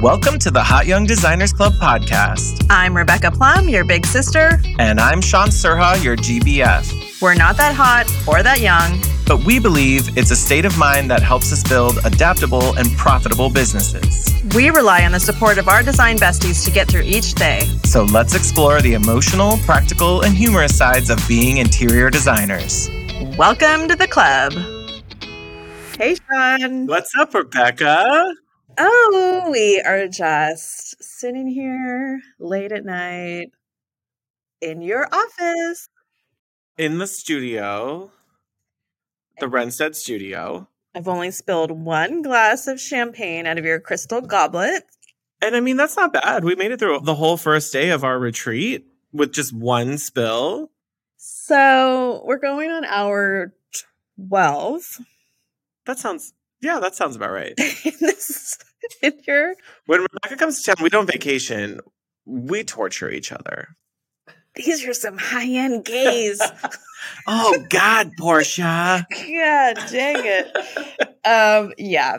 Welcome to the Hot Young Designers Club podcast. I'm Rebecca Plum, your big sister. And I'm Sean Surha, your GBF. We're not that hot or that young, but we believe it's a state of mind that helps us build adaptable and profitable businesses. We rely on the support of our design besties to get through each day. So let's explore the emotional, practical, and humorous sides of being interior designers. Welcome to the club. Hey, Sean. What's up, Rebecca? Oh, we are just sitting here late at night in your office. In the studio, the Renstead studio. I've only spilled one glass of champagne out of your crystal goblet. And I mean, that's not bad. We made it through the whole first day of our retreat with just one spill. So we're going on hour 12. That sounds yeah, that sounds about right. this in your when Rebecca comes to town, we don't vacation. We torture each other. These are some high end gays. oh God, Portia. God dang it. um, yeah.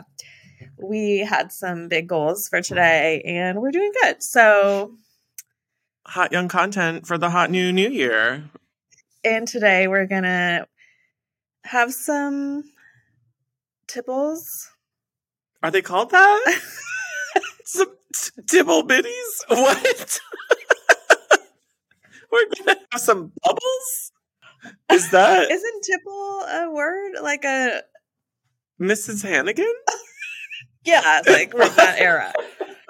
We had some big goals for today and we're doing good. So hot young content for the hot new new year. And today we're gonna have some Tibbles. Are they called that? Some Tibble bitties? What? We're gonna have some bubbles? Is that isn't tipple a word like a Mrs. Hannigan? yeah, like from that era.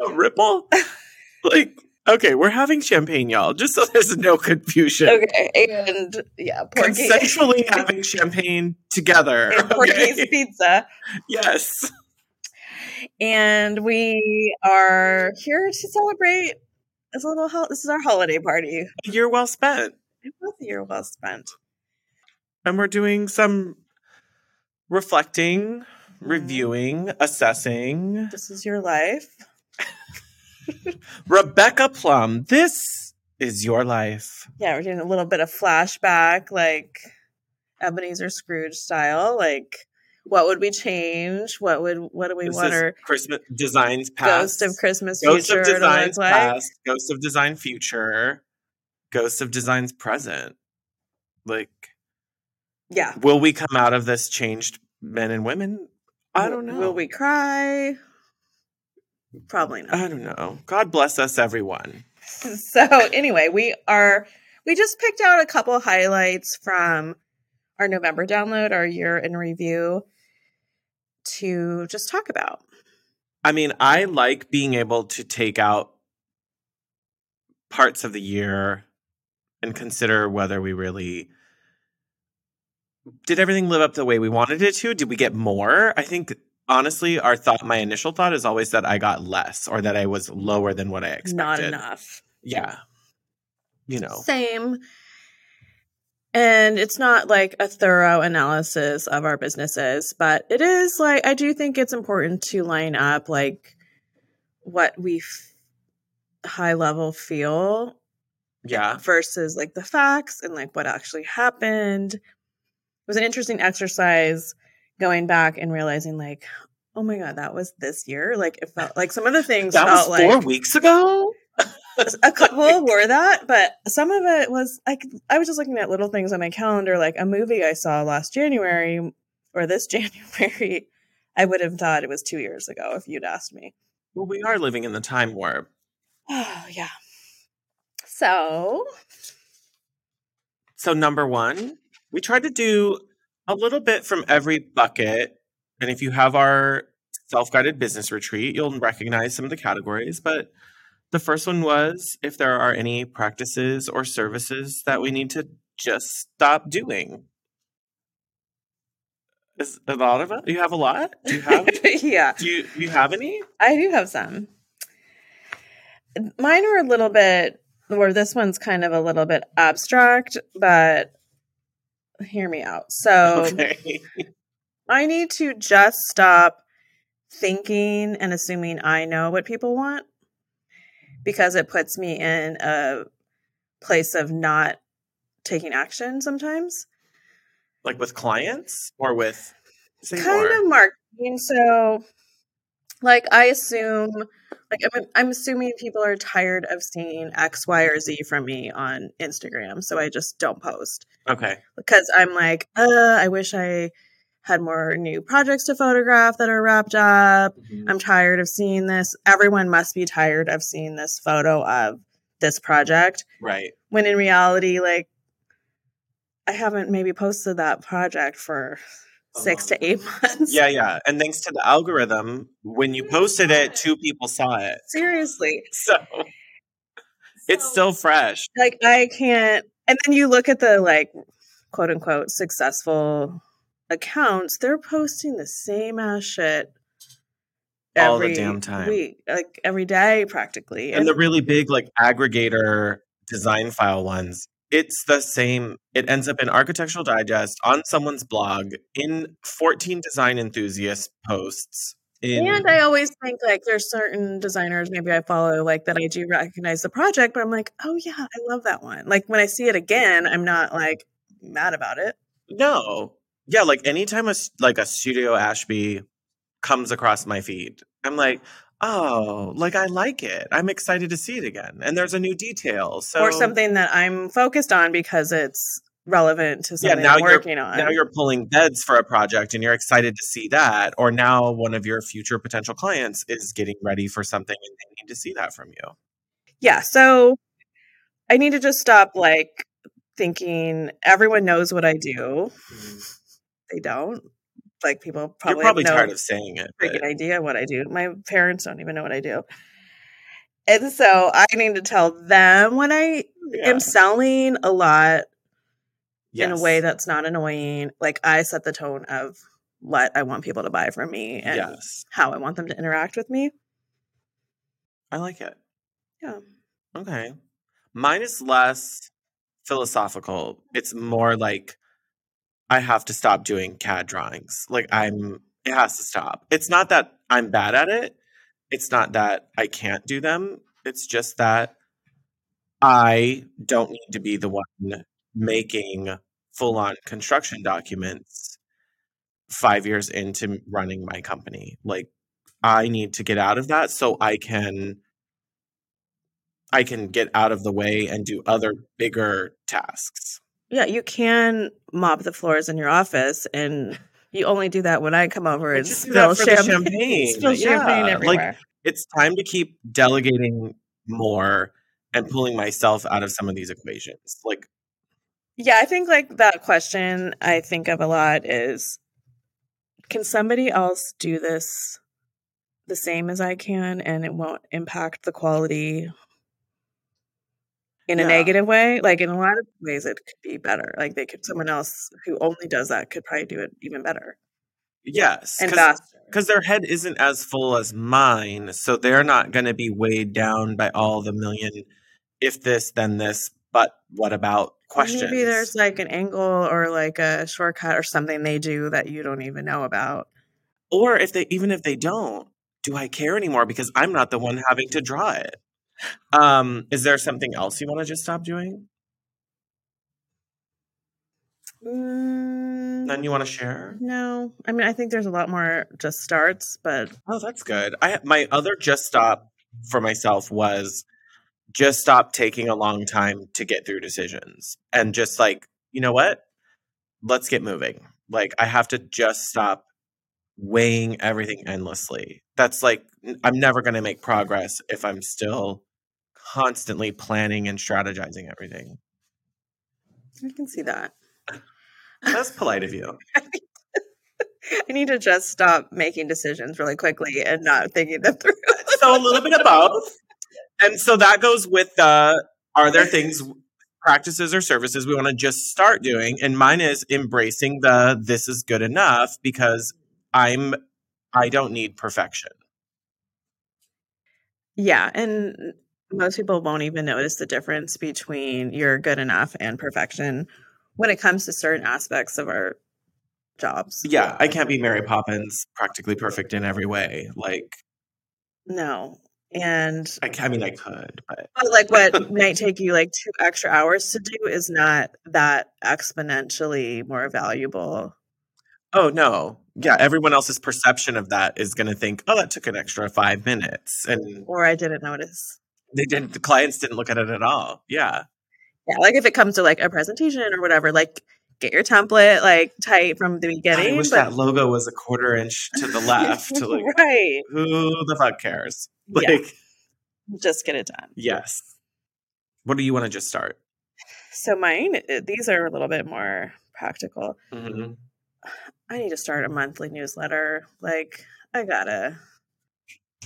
A ripple? like okay, we're having champagne, y'all, just so there's no confusion. Okay, and yeah, Porky. consensually having champagne together. And Porky's okay? pizza. Yes. And we are here to celebrate this little. Ho- this is our holiday party. A year well spent. It was a year well spent. And we're doing some reflecting, mm-hmm. reviewing, assessing. This is your life. Rebecca Plum, this is your life. Yeah, we're doing a little bit of flashback, like Ebenezer Scrooge style. Like, what would we change? What would what do we this want our Christmas designs past? Ghost of Christmas Ghost future of designs past, like? Ghost of design future, Ghost of designs present. Like, yeah, will we come out of this changed men and women? I don't know. Will we cry? Probably not. I don't know. God bless us, everyone. so, anyway, we are, we just picked out a couple highlights from our November download, our year in review to just talk about. I mean, I like being able to take out parts of the year and consider whether we really did everything live up the way we wanted it to? Did we get more? I think honestly, our thought, my initial thought is always that I got less or that I was lower than what I expected. Not enough. Yeah. You know. Same. And it's not like a thorough analysis of our businesses, but it is like, I do think it's important to line up like what we f- high level feel. Yeah. Versus like the facts and like what actually happened. It was an interesting exercise going back and realizing like, oh my god, that was this year. Like it felt like some of the things that felt was four like weeks ago. A couple were that, but some of it was like I was just looking at little things on my calendar, like a movie I saw last January or this January. I would have thought it was two years ago if you'd asked me. Well, we are living in the time warp. Oh yeah. So. So number one, we tried to do a little bit from every bucket. And if you have our self guided business retreat, you'll recognize some of the categories. But the first one was if there are any practices or services that we need to just stop doing. Is a lot of it? You have a lot? Do you have? yeah. Do you, you have any? I do have some. Mine are a little bit, or this one's kind of a little bit abstract, but hear me out. So okay. I need to just stop thinking and assuming I know what people want because it puts me in a place of not taking action sometimes. Like with clients or with kind more. of marketing. So Like I assume like I'm, I'm assuming people are tired of seeing X, Y, or Z from me on Instagram, so I just don't post. Okay. Because I'm like, uh, I wish I had more new projects to photograph that are wrapped up. Mm-hmm. I'm tired of seeing this. Everyone must be tired of seeing this photo of this project. Right. When in reality, like I haven't maybe posted that project for six to eight months. Yeah, yeah. And thanks to the algorithm, when you posted it, two people saw it. Seriously. So, so it's still fresh. Like I can't and then you look at the like quote unquote successful accounts, they're posting the same ass shit all the damn time. Week, like every day practically. And, and the really big like aggregator design file ones it's the same. It ends up in Architectural Digest, on someone's blog, in 14 design enthusiast posts. In... And I always think like there's certain designers maybe I follow like that I do recognize the project, but I'm like, oh yeah, I love that one. Like when I see it again, I'm not like mad about it. No. Yeah, like anytime a like a Studio Ashby comes across my feed, I'm like, Oh, like I like it. I'm excited to see it again. And there's a new detail. So or something that I'm focused on because it's relevant to something yeah, now I'm working you're, on. Now you're pulling beds for a project and you're excited to see that. Or now one of your future potential clients is getting ready for something and they need to see that from you. Yeah. So I need to just stop like thinking everyone knows what I do. Mm-hmm. They don't like people probably You're probably tired of saying it. Freaking but... idea what I do. My parents don't even know what I do. And so I need to tell them when I yeah. am selling a lot yes. in a way that's not annoying. Like I set the tone of what I want people to buy from me and yes. how I want them to interact with me. I like it. Yeah. Okay. Mine is less philosophical. It's more like I have to stop doing CAD drawings. Like I'm it has to stop. It's not that I'm bad at it. It's not that I can't do them. It's just that I don't need to be the one making full on construction documents 5 years into running my company. Like I need to get out of that so I can I can get out of the way and do other bigger tasks. Yeah, you can mop the floors in your office, and you only do that when I come over and spill champagne. champagne. spill yeah. champagne everywhere. Like it's time to keep delegating more and pulling myself out of some of these equations. Like, yeah, I think like that question I think of a lot is, can somebody else do this the same as I can, and it won't impact the quality in a negative way. Like in a lot of ways, it could be better. Like they could, someone else who only does that could probably do it even better. Yes, and faster because their head isn't as full as mine, so they're not going to be weighed down by all the million. If this, then this, but what about questions? Maybe there's like an angle or like a shortcut or something they do that you don't even know about. Or if they, even if they don't, do I care anymore because I'm not the one having to draw it? Um, is there something else you want to just stop doing? Mm, None you want to share? No, I mean I think there's a lot more just starts, but oh, that's good. I my other just stop for myself was just stop taking a long time to get through decisions and just like you know what, let's get moving. Like I have to just stop weighing everything endlessly. That's like I'm never going to make progress if I'm still constantly planning and strategizing everything. I can see that. That's polite of you. I need to just stop making decisions really quickly and not thinking them through. so a little bit of both. And so that goes with the are there things practices or services we want to just start doing and mine is embracing the this is good enough because I'm I don't need perfection. Yeah, and most people won't even notice the difference between you're good enough and perfection when it comes to certain aspects of our jobs. Yeah, I can't be Mary Poppins, practically perfect in every way. Like, no. And I, I mean, I could, but, but like what might take you like two extra hours to do is not that exponentially more valuable Oh no. Yeah, everyone else's perception of that is going to think, "Oh, that took an extra 5 minutes." And or I didn't notice. They didn't the clients didn't look at it at all. Yeah. Yeah, like if it comes to like a presentation or whatever, like get your template like tight from the beginning. I wish but... that logo was a quarter inch to the left. like, right. Who the fuck cares? Like, yeah. just get it done. Yes. What do you want to just start? So mine, these are a little bit more practical. Mm-hmm. I need to start a monthly newsletter. Like, I gotta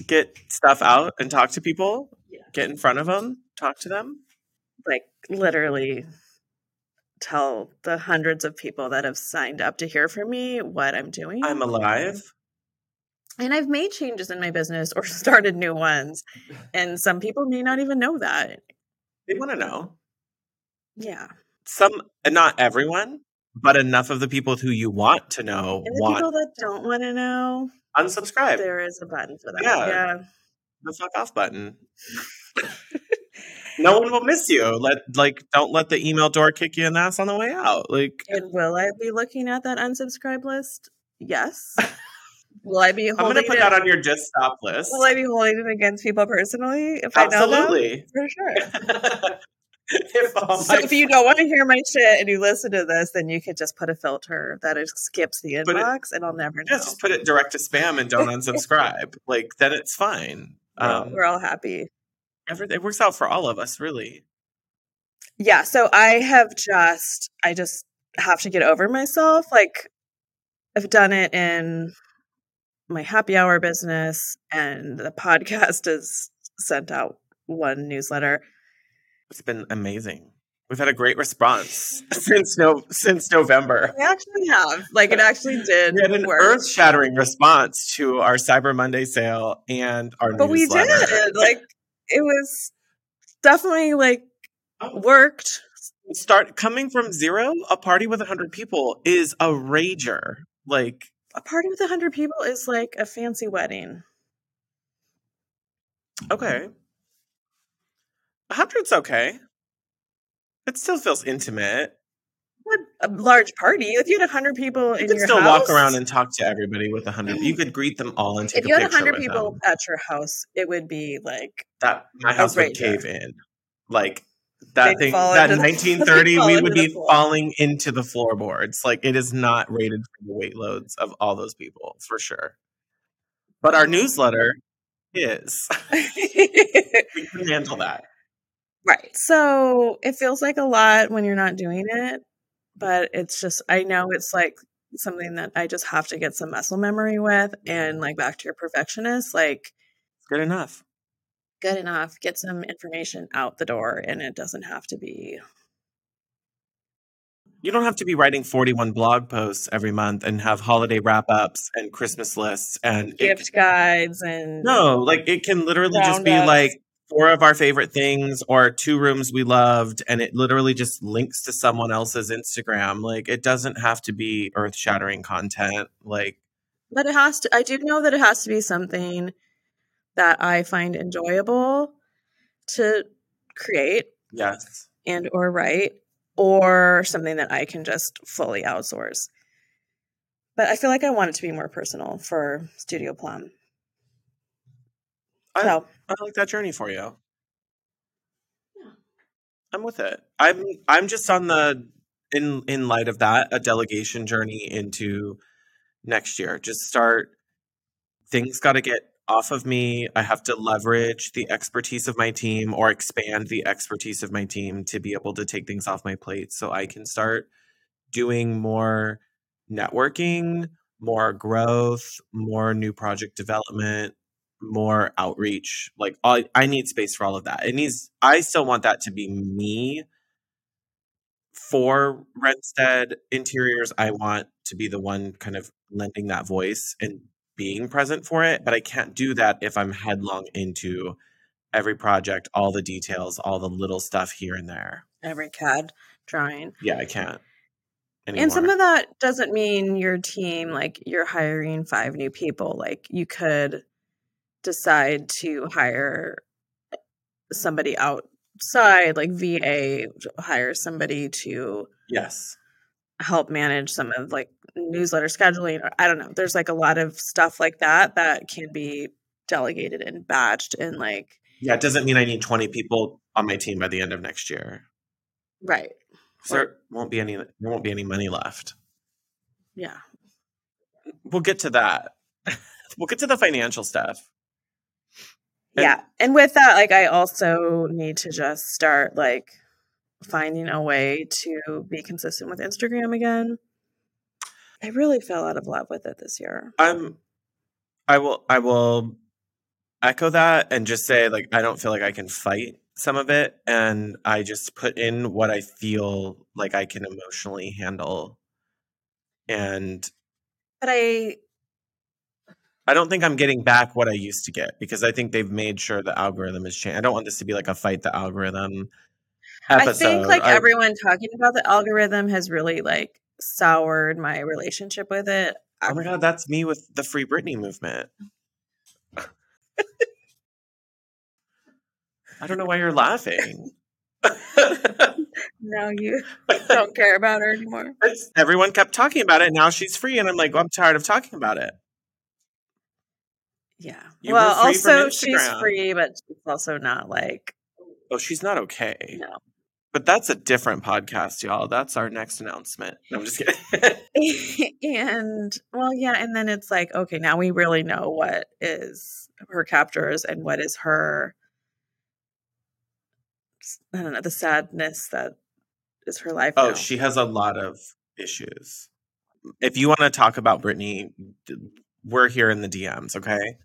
get stuff out and talk to people. Yeah. Get in front of them, talk to them. Like, literally tell the hundreds of people that have signed up to hear from me what I'm doing. I'm alive. And I've made changes in my business or started new ones. And some people may not even know that. They want to know. Yeah. Some, uh, not everyone, but enough of the people who you want to know and the want. people that don't want to know, unsubscribe. There is a button for that. Yeah. yeah. The fuck off button. no one will miss you. Let like don't let the email door kick you in the ass on the way out. Like And will I be looking at that unsubscribe list? Yes. Will I be I'm gonna put it, that on your just stop list. Will I be holding it against people personally if I know them? Absolutely. For sure. if, so if you don't want to hear my shit and you listen to this, then you could just put a filter that it skips the Put it- inbox and I'll never know. just put it direct to spam and don't unsubscribe. like then it's fine. Um, We're all happy. every, it works out for all of us, really. Yeah, so I have just I just have to get over myself. Like I've done it in my happy hour business and the podcast has sent out one newsletter. It's been amazing. We've had a great response since no since November. We actually have. Like it actually did We had an work. earth shattering response to our Cyber Monday sale and our but we newsletter. did. Like it was definitely like worked. Start coming from zero. A party with a hundred people is a rager. Like A party with a hundred people is like a fancy wedding. okay, a hundred's okay. It still feels intimate. A large party. If you had a hundred people You could still house, walk around and talk to everybody with a hundred. You could greet them all and take if you had a hundred people them. at your house, it would be like That my house would cave in. Like that thing. That into the- 1930, we would be falling into the floorboards. Like it is not rated for the weight loads of all those people for sure. But our newsletter is. we can handle that. Right. So it feels like a lot when you're not doing it, but it's just I know it's like something that I just have to get some muscle memory with and like back to your perfectionist, like Good enough. good enough, get some information out the door and it doesn't have to be You don't have to be writing 41 blog posts every month and have holiday wrap ups and Christmas lists and it gift guides and No, like it can literally just be Roundups. like four of our favorite things or two rooms we loved, and it literally just links to someone else's Instagram. Like it doesn't have to be earth shattering content. Like, But it has to, I do know that it has to be something that I find enjoyable to create yes. and or write or something that I can just fully outsource. But I feel like I want it to be more personal for Studio Plum. So I like that journey for you. I'm with it. I'm I'm just on the in in light of that, a delegation journey into next year. Just start things got to get off of me. I have to leverage the expertise of my team or expand the expertise of my team to be able to take things off my plate so I can start doing more networking, more growth, more new project development, more outreach. Like I, I need space for all of that. It needs I still want that to be me for Renstead interiors. I want to be the one kind of lending that voice and being present for it, but I can't do that if I'm headlong into every project, all the details, all the little stuff here and there. every CAD drawing. Yeah, I can't. And some of that doesn't mean your team, like you're hiring five new people. Like you could decide to hire somebody outside, like VA, hire somebody to yes. help manage some of like newsletter scheduling or I don't know. There's like a lot of stuff like that that can be delegated and batched and like Yeah, it doesn't mean I need 20 people on my team by the end of next year. right. There won't be any there won't be any money left. Yeah. We'll get to that. we'll get to the financial stuff. And- yeah. And with that, like I also need to just start like finding a way to be consistent with Instagram again. I really fell out of love with it this year. I'm I will I will echo that and just say like I don't feel like I can fight some of it and I just put in what I feel like I can emotionally handle. And But I I don't think I'm getting back what I used to get because I think they've made sure the algorithm has changed. I don't want this to be like a fight the algorithm episode. I think like I- everyone talking about the algorithm has really like soured my relationship with it. Oh my god, that's me with the Free Britney movement. I don't know why you're laughing. Now you don't care about her anymore. Everyone kept talking about it. Now she's free, and I'm like, well, I'm tired of talking about it. Yeah. You well, also she's free, but she's also not like Oh, she's not okay. no. But that's a different podcast, y'all. That's our next announcement. No, I'm just kidding. and well, yeah, and then it's like, okay, now we really know what is her captors and what is her I don't know, the sadness that is her life. oh, now. she has a lot of issues. If you want to talk about Britney, we're here in the DMs, okay?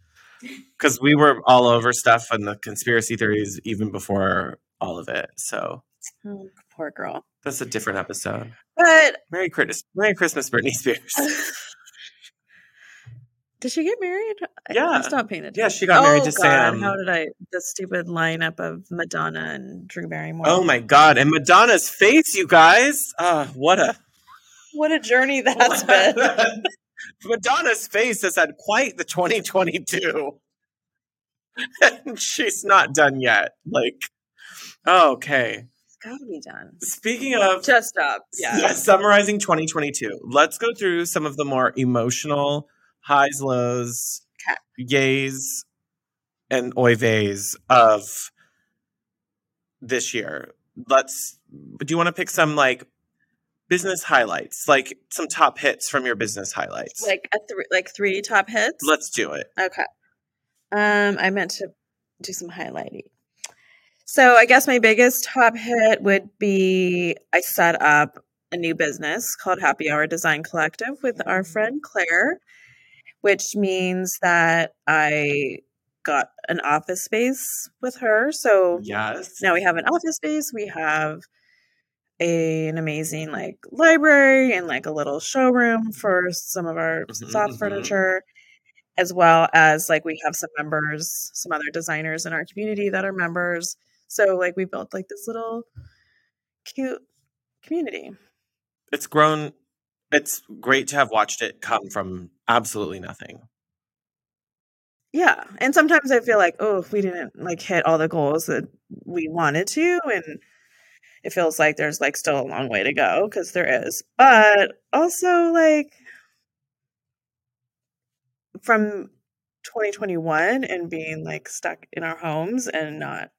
Because we were all over stuff and the conspiracy theories even before all of it. So Oh, poor girl. that's a different episode. But Merry Christmas, Merry Christmas, Britney Spears. did she get married? Yeah. I stopped paying attention. Yeah, she got married Oh, to God, Sam. How did I? The stupid lineup of Madonna and Drew Barrymore. Oh my God! And Madonna's face, you guys. Ah, what a What a journey that's been. Madonna's face has had quite the 2022. and she's not done yet. Like, okay. Gotta be done. Speaking of Just up, Yeah. yeah, summarizing 2022, let's go through some of the more emotional highs, lows, yays, and oy veys of this year. Let's, do you want to pick some like business highlights, like some top hits from your business highlights? Like a three, like three top hits. Let's do it. Okay. Um, I meant to do some highlighting. So I guess my biggest top hit would be I set up a new business called Happy Hour Design Collective with our friend Claire, which means that I got an office space with her. So Yes. now we have an office space we have a, an amazing like library and like a little showroom for some of our Mhm, soft mhm. furniture as well as like we have some members some other designers in our community that are members so like we built like this little cute community It's grown. It's great to have watched it come from absolutely nothing. yeah and sometimes i feel like oh if we didn't like hit all the goals that we wanted to and it feels like there's like still a long way to go because there is but also like from 2021 and being like stuck in our homes and not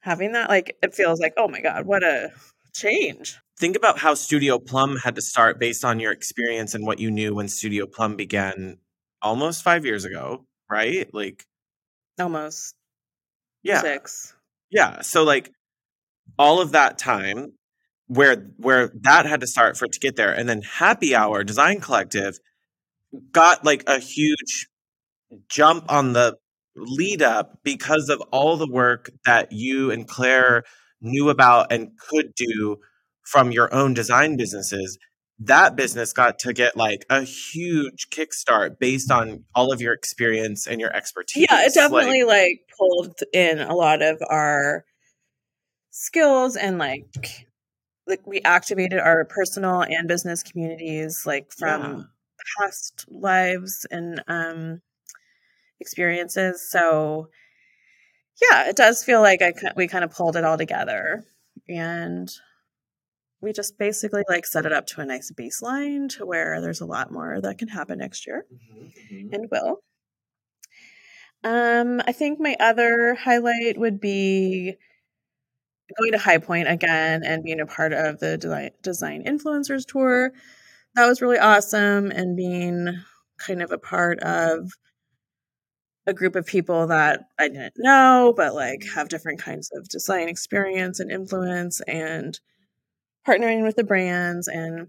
having that like it feels like oh my god what a change Think about how Studio Plum had to start based on your experience and what you knew when Studio Plum began almost five years ago, right? Like, almost yeah. six Yeah. So like all of that time where where that had to start for it to get there. And then Happy Hour Design Collective got like a huge jump on the lead up because of all the work that you and Claire knew about and could do from your own design businesses. That business got to get like a huge kickstart based on all of your experience and your expertise. yeah it Like, definitely like, pulled in a lot of our skills and like like we activated our personal and business communities like from Yeah. past lives and um experiences so yeah it does feel like i we kind of pulled it all together and we just basically like set it up to a nice baseline to where there's a lot more that can happen next year mm-hmm, mm-hmm. and will. Um, I think my other highlight would be going to High Point again and being a part of the design influencers tour. That was really awesome and being kind of a part of a group of people that I didn't know, but like have different kinds of design experience and influence and partnering with the brands and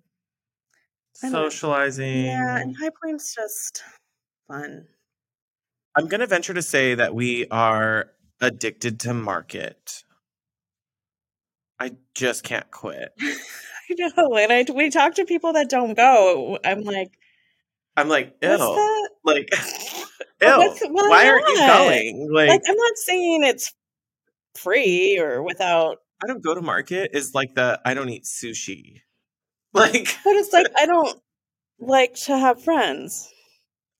socializing. Yeah, and High Point's just fun. I'm going to venture to say that we are addicted to market. I just can't quit. I know, and I we talk to people that don't go. I'm like, I'm like, ew, like. Why aren't you going? Like, like, I'm not saying it's free or without. I don't go to market. Is like the I don't eat sushi. Like, but it's like I don't like to have friends.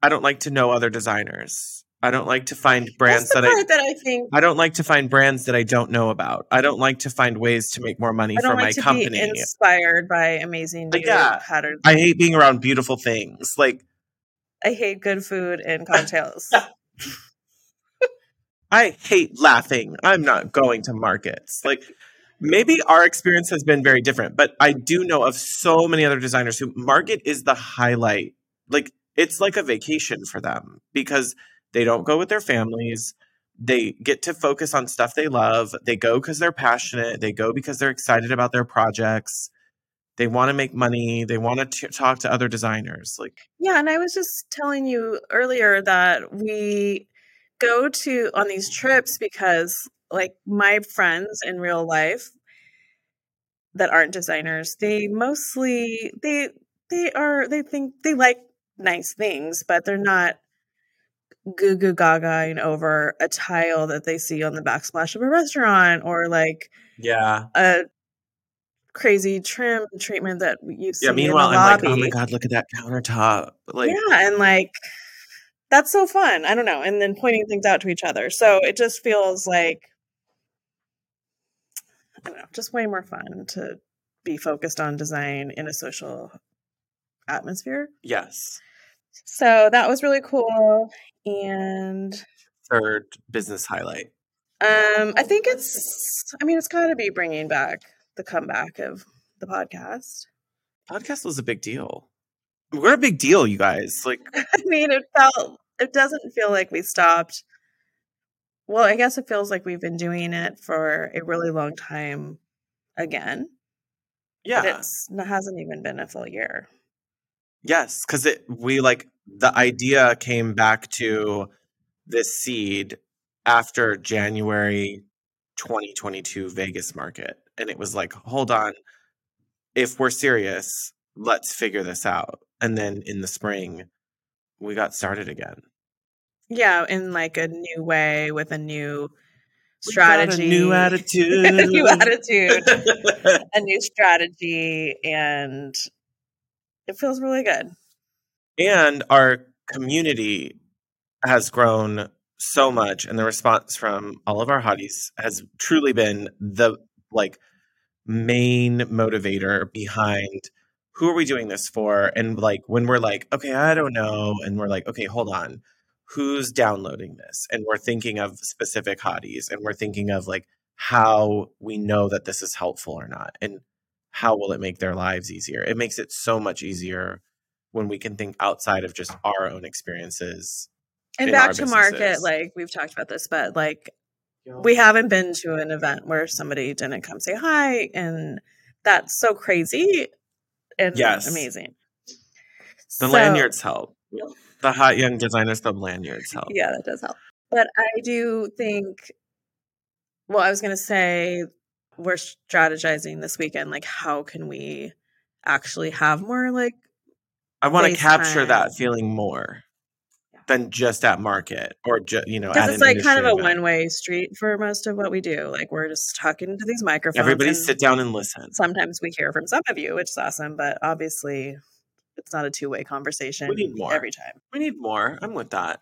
I don't like to know other designers. I don't like to find brands that I, that I think I don't like to find brands that I don't know about. I don't like to find ways to make more money for like my company. inspired by amazing like, yeah, patterns. I hate being around beautiful things. Like I hate good food and cocktails. I hate laughing. I'm not going to markets. Like maybe our experience has been very different, but I do know of so many other designers who market is the highlight. Like it's like a vacation for them because they don't go with their families. They get to focus on stuff they love. They go because they're passionate. They go because they're excited about their projects. They want to make money. They want to talk to other designers. Like, yeah. And I was just telling you earlier that we go to on these trips because, like, my friends in real life that aren't designers, they mostly they they are they think they like nice things, but they're not goo goo gagaing over a tile that they see on the backsplash of a restaurant or like yeah a crazy trim treatment that you see. Yeah, meanwhile, I'm like, oh my god, look at that countertop. Like, yeah, and like that's so fun. I don't know, and then pointing things out to each other. So it just feels like I don't know, just way more fun to be focused on design in a social atmosphere. Yes. So that was really cool. And third business highlight. Um, I think it's. I mean, it's got to be bringing back the comeback of the podcast. Podcast was a big deal. We're a big deal, you guys. Like, I mean, it felt. It doesn't feel like we stopped. Well, I guess it feels like we've been doing it for a really long time again. Yeah. But it hasn't even been a full year. Yes, because it we like the idea came back to this seed after January 2022 Vegas market. And it was like, hold on, if we're serious, let's figure this out. And then in the spring, we got started again. Yeah, in like a new way with a new strategy, a new attitude, a new attitude, a new strategy, and it feels really good. And our community has grown so much, and the response from all of our hotties has truly been the like main motivator behind who are we doing this for? And like when we're like, okay, I don't know, and we're like, okay, hold on, who's downloading this? And we're thinking of specific hotties, and we're thinking of like how we know that this is helpful or not, and how will it make their lives easier? It makes it so much easier when we can think outside of just our own experiences. And back to market, like we've talked about this, but like we haven't been to an event where somebody didn't come say hi, and that's so crazy and yes. amazing. The so, lanyards help. The hot young designers, the lanyards help. Yeah, that does help. But I do think, well, I was going to say we're strategizing this weekend. Like, how can we actually have more like I want to capture that feeling more than just at market or just you know because it's like kind of a one way street for most of what we do. Like we're just talking to these microphones. Everybody sit down and listen. Sometimes we hear from some of you, which is awesome, but obviously it's not a two way conversation. We need more every time. We need more. I'm with that.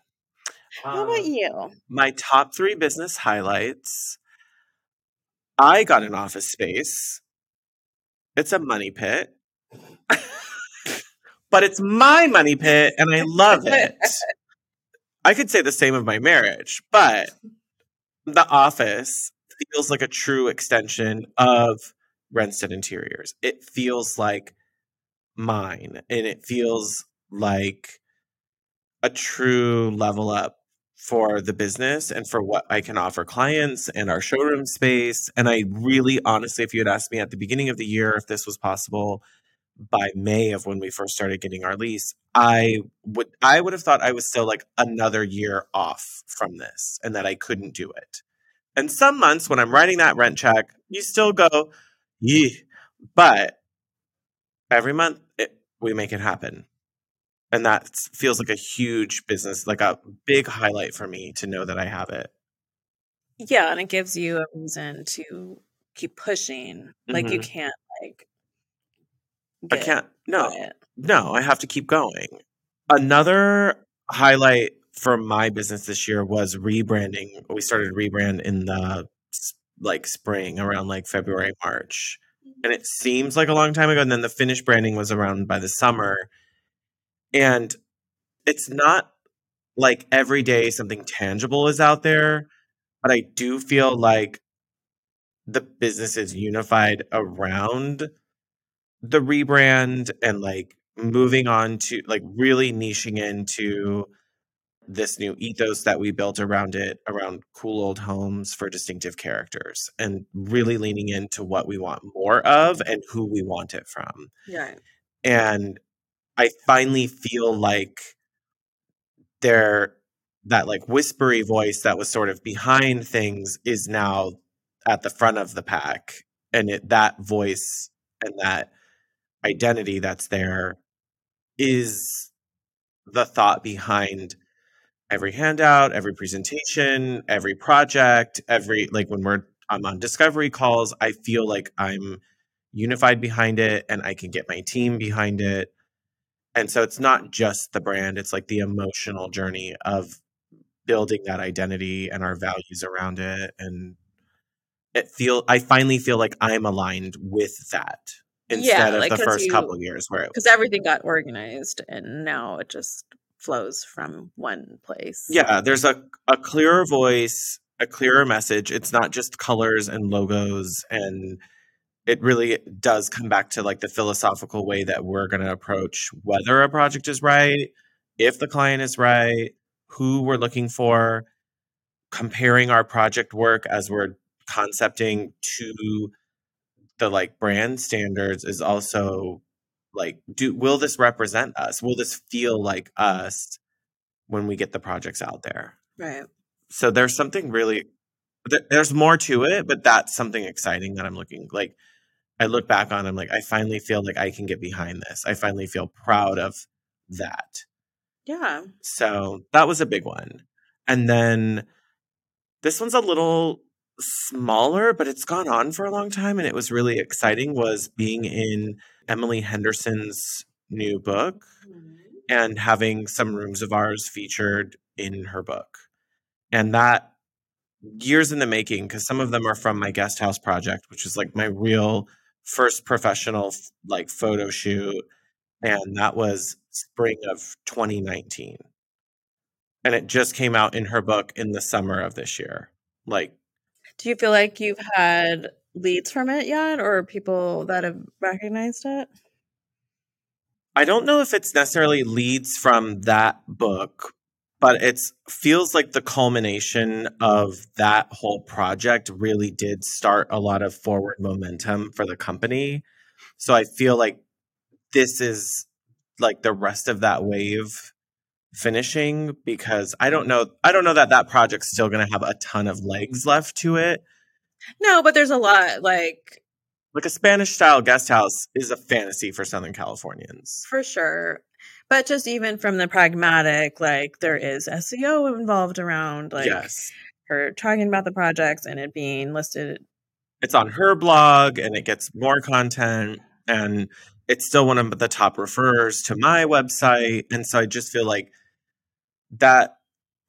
How about um, you? My top three business highlights. I got an office space It's a money pit. but it's my money pit and I love it. I could say the same of my marriage, but the office feels like a true extension of Wrensted Interiors. It feels like mine and it feels like a true level up for the business and for what I can offer clients and our showroom space. And I really, honestly, if you had asked me at the beginning of the year if this was possible by May of when we first started getting our lease, I would I would have thought I was still like another year off from this and that I couldn't do it. And some months when I'm writing that rent check, you still go, yeah. But every month it, we make it happen and that feels like a huge business like a big highlight for me to know that i have it. Yeah and it gives you a reason to keep pushing like mm-hmm. you can't like i can't no no i have to keep going. Another highlight for my business this year was rebranding. We started rebrand in the like spring around like february march and it seems like a long time ago and then the finished branding was around by the summer and it's not like every day something tangible is out there, but I do feel like the business is unified around the rebrand and like moving on to like really niching into this new ethos that we built around it around cool old homes for distinctive characters and really leaning into what we want more of and who we want it from. Yeah. And I finally feel like there that like whispery voice that was sort of behind things is now at the front of the pack and it that voice and that identity that's there is the thought behind every handout, every presentation, every project, every like when we're I'm on discovery calls, I feel like I'm unified behind it and I can get my team behind it and so it's not just the brand it's like the emotional journey of building that identity and our values around it and it feel i finally feel like i'm aligned with that instead yeah, like, of the first you, couple years where because everything got organized and now it just flows from one place. Yeah there's a, a clearer voice a clearer message. It's not just colors and logos and it really does come back to like the philosophical way that we're going to approach whether a project is right, if the client is right, who we're looking for, comparing our project work as we're concepting to the like brand standards is also like do will this represent us? Will this feel like us when we get the projects out there? Right. So there's something really there's more to it, but that's something exciting that I'm looking like I look back on, I'm like, I finally feel like I can get behind this. I finally feel proud of that. Yeah. So that was a big one. And then this one's a little smaller, but it's gone on for a long time and it was really exciting was being in Emily Henderson's new book mm-hmm. and having some rooms of ours featured in her book. And that years in the making because some of them are from my guest house project, which is like my real first professional like photo shoot and that was spring of 2019 and it just came out in her book in the summer of this year like do you feel like you've had leads from it yet or people that have recognized it? I don't know if it's necessarily leads from that book but it feels like the culmination of that whole project really did start a lot of forward momentum for the company. So I feel like this is like the rest of that wave finishing because I don't know I don't know that that project's still going to have a ton of legs left to it. No, but there's a lot like like a Spanish style guest house is a fantasy for Southern Californians. For sure. But just even from the pragmatic, like there is SEO involved around like yes. her talking about the projects and it being listed. It's on her blog and it gets more content and it's still one of the top referrers to my website. And so I just feel like that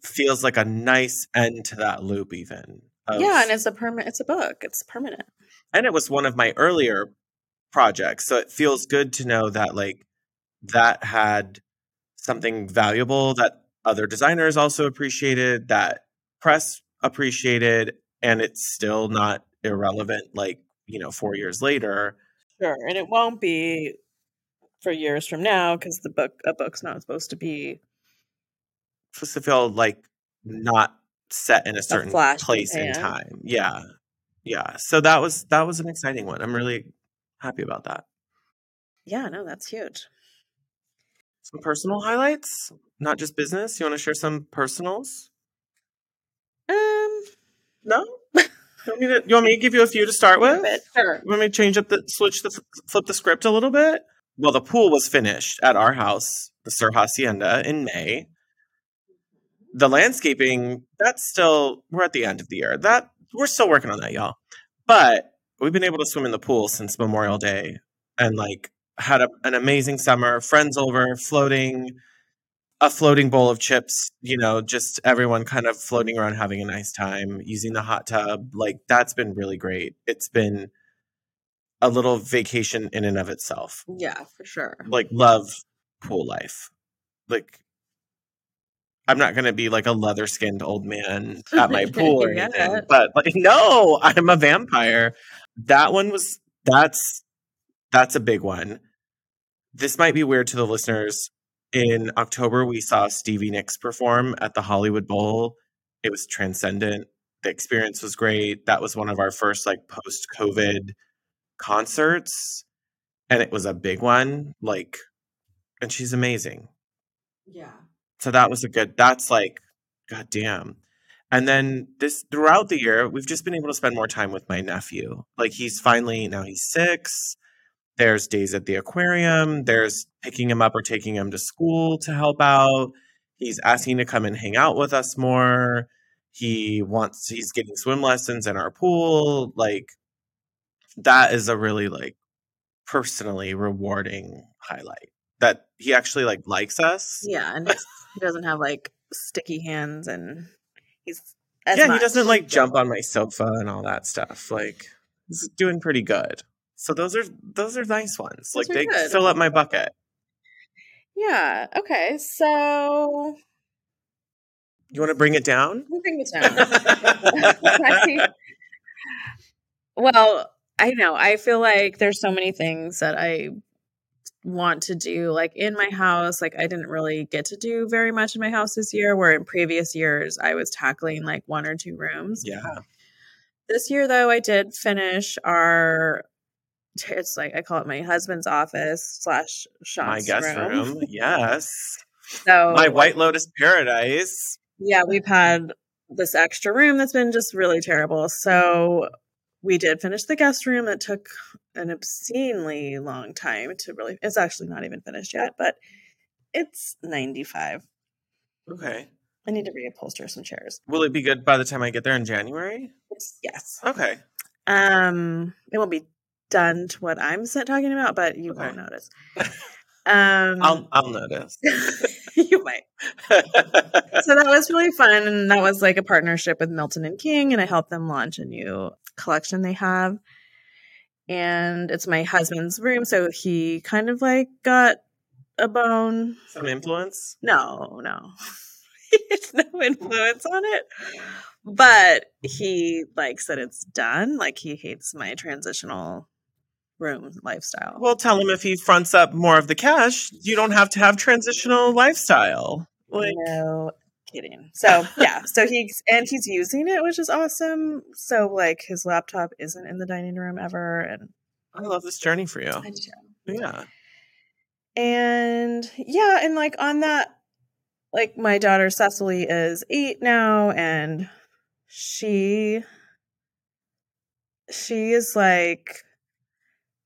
feels like a nice end to that loop even. Of, yeah, and it's a permanent it's a book. It's permanent. And it was one of my earlier projects. So it feels good to know that like that had something valuable that other designers also appreciated, that press appreciated, and it's still not irrelevant like, you know, 4 years later. Sure. And it won't be for years from now because the book a book's not supposed to be supposed to feel like not set in a certain a place in time. Yeah. Yeah. So that was that was an exciting one. I'm really happy about that. Yeah, no, that's huge. Some personal highlights, not just business. You want to share some personals? Um, no. You want, me to, you want me to give you a few to start with? Sure. You want me to change up the switch the flip the script a little bit? Well, the pool was finished at our house, the Sur Hacienda, in May. The landscaping, that's still we're at the end of the year. That we're still working on that, y'all. But we've been able to swim in the pool since Memorial Day and like had a, an amazing summer, friends over, floating, a floating bowl of chips, you know, just everyone kind of floating around having a nice time, using the hot tub. Like that's been really great. It's been a little vacation in and of itself. Yeah, for sure. Like love pool life. Like I'm not going to be like a leather skinned old man at my pool or anything, but like, no, I'm a vampire. That one was, that's, that's a big one. This might be weird to the listeners in October, we saw Stevie Nicks perform at the Hollywood Bowl. It was transcendent. The experience was great. That was one of our first like post COVID concerts. And it was a big one. Like, and she's amazing. Yeah. So that was a good, that's like, God damn. And then this throughout the year, we've just been able to spend more time with my nephew. Like he's finally now he's six. There's days at the aquarium. There's picking him up or taking him to school to help out. He's asking to come and hang out with us more. He wants, he's getting swim lessons in our pool. Like, that is a really, like, personally rewarding highlight that he actually, like, likes us. Yeah. And he doesn't have, like, sticky hands and he's, yeah, much. he doesn't, like, jump on my sofa and all that stuff. Like, he's doing pretty good. So those are those are nice ones. Those like they good. fill up my bucket. Yeah. Okay. So you want to bring it down? bring it down. well, I know. I feel like there's so many things that I want to do like in my house like i didn't really get to do very much in my house this year where in previous years i was tackling like one or two rooms yeah this year though i did finish our it's like I call it my husband's office slash my guest room. room. Yes. So my White Lotus paradise. Yeah, we've had this extra room that's been just really terrible. So we did finish the guest room. That took an obscenely long time to really. It's actually not even finished yet, but it's ninety five. Okay. I need to reupholster some chairs. Will it be good by the time I get there in January? Yes. Okay. Um, it won't be done to what I'm talking about, but you okay. won't notice. Um, I'll I'll notice. you might. so that was really fun, and that was like a partnership with Milton and King, and I helped them launch a new collection they have. And it's my husband's room, so he kind of like got a bone. Some influence? No, no. it's no influence on it. But he likes that it's done. Like he hates my transitional room lifestyle. Well, tell him if he fronts up more of the cash, you don't have to have transitional lifestyle. Like, no kidding. So yeah, so he's and he's using it, which is awesome. So like his laptop isn't in the dining room ever, and I love this journey for you. Yeah. And yeah, and like on that, like my daughter Cecily is eight now, and she she is like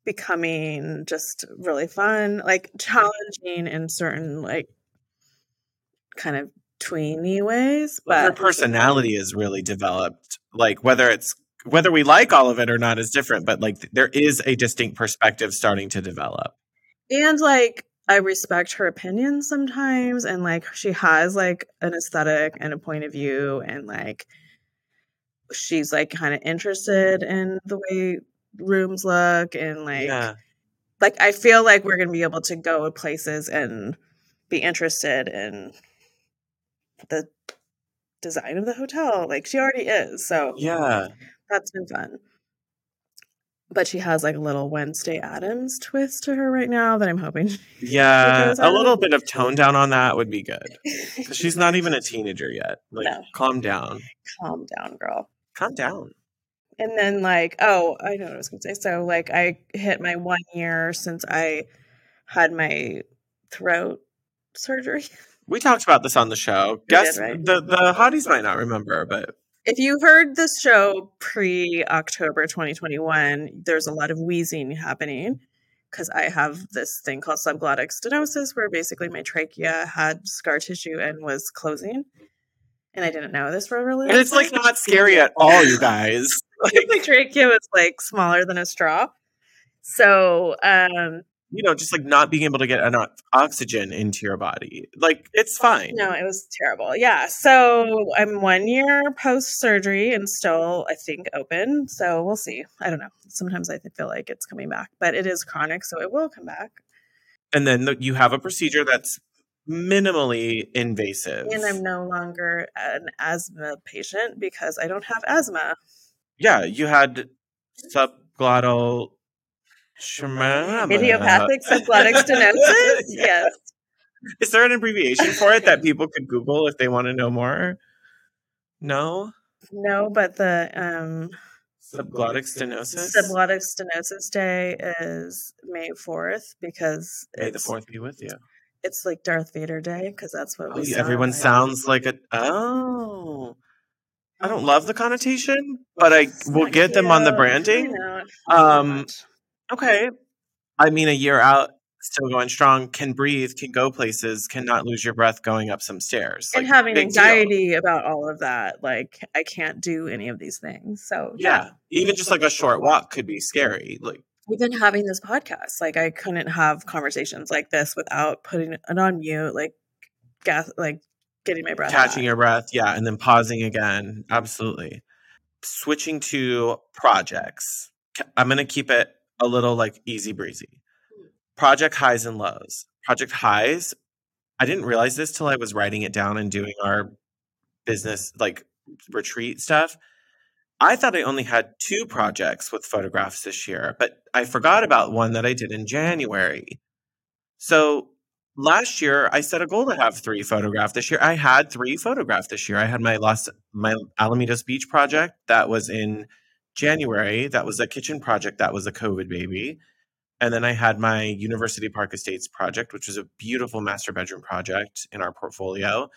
becoming just really fun, like challenging in certain like kind of tweeny ways. But her personality is really developed. Like whether it's whether we like all of it or not is different, but like there is a distinct perspective starting to develop. And like I respect her opinion sometimes and like she has like an aesthetic and a point of view and like she's like kind of interested in the way rooms look and like yeah. like I feel like we're gonna be able to go places and be interested in the design of the hotel. Like she already is. So Yeah. that's been fun. But she has like a little Wednesday Addams twist to her right now that I'm hoping. Yeah. A little bit of tone down on that would be good. she's not even a teenager yet. Like, No. calm down. calm down, girl. Calm down. And then like, oh, I know what I was gonna say. So like I hit my one year since I had my throat surgery. We talked about this on the show. We did, Guess right? the the hotties might not remember, but If you heard this show pre October 2021, there's a lot of wheezing happening because I have this thing called subglottic stenosis where basically my trachea had scar tissue and was closing. And I didn't know this for a really and it's like not scary at all, you guys. Like, trachea was like smaller than a straw. So um you know, just like not being able to get enough oxygen into your body. Like it's fine. No, it was terrible. Yeah. So I'm one year post surgery and still, I think, open. So we'll see. I don't know. Sometimes I feel like it's coming back, but it is chronic, so it will come back. And then the, you have a procedure that's minimally invasive. And I'm no longer an asthma patient because I don't have asthma. Yeah, you had subglottal schma- Idiopathic subglottic stenosis? Yeah. Yes. Is there an abbreviation for it that people could Google if they want to know more? No? No, but the um, Subglottic stenosis? subglottic stenosis day is May 4th because May the 4th be with you. it's like Darth Vader day because that's what Oh, we yeah, saw everyone sounds like a. Oh. I don't love the connotation, but I will get them on the branding. Um. Okay. I mean, a year out, still going strong, can breathe, can go places, cannot lose your breath going up some stairs. and having big deal. anxiety about all of that, like I can't do any of these things. So Yeah. Even just like a short walk could be scary. Like, even having this podcast, like I couldn't have conversations like this without putting it on mute, like gas, like getting my breath. catching back. your breath. Yeah. And then pausing again. Absolutely. Switching to projects. i'm going to keep it a little like easy breezy. Mm. Project highs and lows. Project highs. I didn't realize this till I was writing it down and doing our business like retreat stuff. I thought I only had two projects with photographs this year, but I forgot about one that I did in January. So last year I set a goal to have three photographed this year. I had three photographed this year. I had my last my Alamitos Beach project that was in January. That was a kitchen project that was a COVID baby. And then I had my University Park Estates project, which was a beautiful master bedroom project in our portfolio,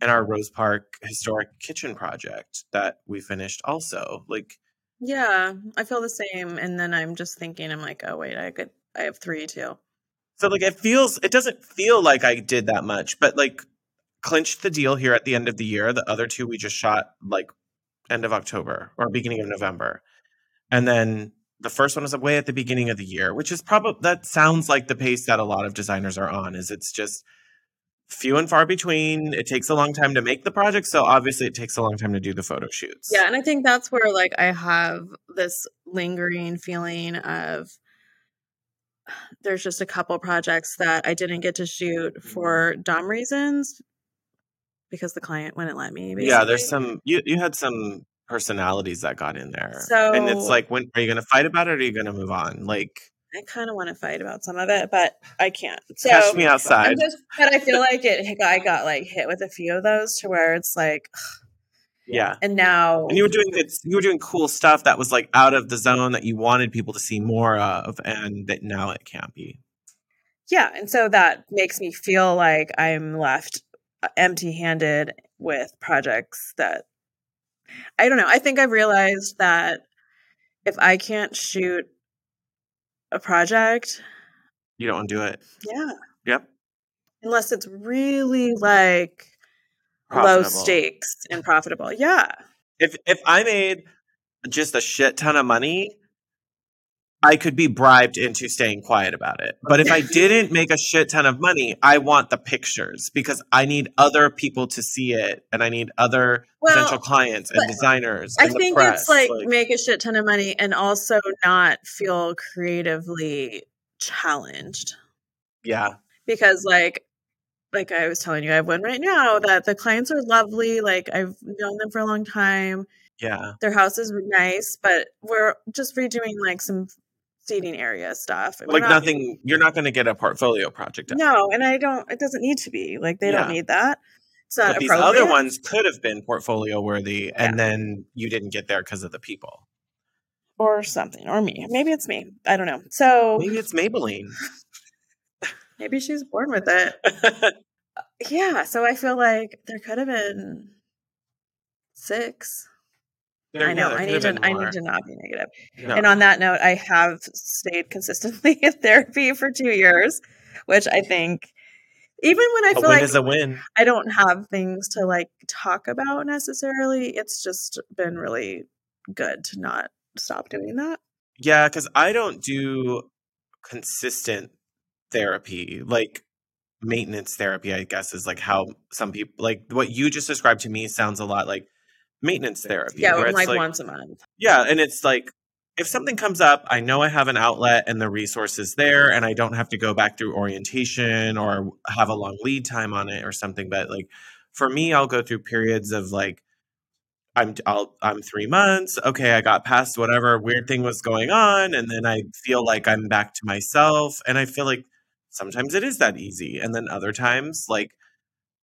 and our Rose Park historic kitchen project that we finished also. Like Yeah, I feel the same. And then I'm just thinking, I'm like, oh wait, I could, I have three too. So like it feels it doesn't feel like I did that much, but like clinched the deal here at the end of the year. The other two we just shot like end of October or beginning of November. And then the first one was away at the beginning of the year, which is probably that sounds like the pace that a lot of designers are on is it's just few and far between. It takes a long time to make the project, so obviously it takes a long time to do the photo shoots. Yeah, and I think that's where like I have this lingering feeling of there's just a couple projects that I didn't get to shoot mm-hmm. for dumb reasons because the client wouldn't let me. Yeah, there's some you you had some personalities that got in there. So and it's like when are you gonna fight about it or are you gonna move on? Like I kind of want to fight about some of it, but I can't. So catch me outside. just, but I feel like it. I got like hit with a few of those to where it's like, yeah. and now And you were doing good, you were doing cool stuff that was like out of the zone that you wanted people to see more of, and that now it can't be. Yeah, and so that makes me feel like I'm left uh, empty handed with projects that I don't know. I think I've realized that if I can't shoot a project, You don't want to do it. yeah, Yep. unless it's really like low stakes and profitable. Yeah. If if I made just a shit ton of money, I could be bribed into staying quiet about it. But if I didn't make a shit ton of money, I want the pictures because I need other people to see it and I need other potential clients and designers. I and think it's like, make a shit ton of money and also not feel creatively challenged. Yeah. Because like like I was telling you, I have one right now that the clients are lovely. Like I've known them for a long time. Yeah. Their house is nice, but we're just redoing like some seating area stuff. We're Like not- nothing, you're not going to get a portfolio project. No, and I don't. It doesn't need to be. Like they Yeah. don't need that. It's not But these other ones could have been portfolio worthy, and then you didn't get there because of the people. or something, or me. Maybe it's me. I don't know. So Maybe it's Maybelline. Maybe she's born with it. Yeah. So I feel like there could have been six. There- I know. there I need to. I need to not be negative. No. And on that note, I have stayed consistently in therapy for two years, which I think, even when I a feel like is a win. I don't have things to like talk about necessarily, it's just been really good to not stop doing that. Yeah, because I don't do consistent therapy. Like maintenance therapy, I guess, is like how some people like what you just described to me sounds a lot like maintenance therapy. Yeah, where I'm like, once a month. Yeah, and it's like if something comes up, I know I have an outlet and the resources there, and I don't have to go back through orientation or have a long lead time on it or something. But like for me, I'll go through periods of like I'm I'll, I'm three months. Okay, I got past whatever weird thing was going on, and then I feel like I'm back to myself, and I feel like sometimes it is that easy, and then other times like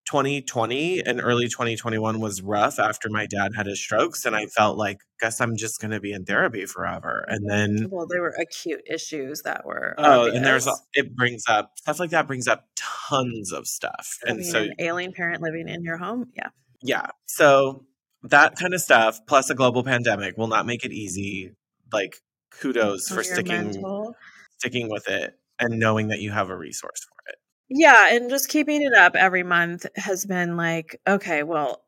2020 and early 2021 was rough after my dad had his strokes and i felt like guess i'm just going to be in therapy forever and then Well, there were acute issues that were. oh and there's it brings up stuff like that brings up tons of stuff and Having so an alien parent living in your home. Yeah. yeah so that kind of stuff plus a global pandemic will not make it easy like kudos oh, for sticking sticking with it and knowing that you have a resource for it Yeah, and just keeping it up every month has been like, okay, well,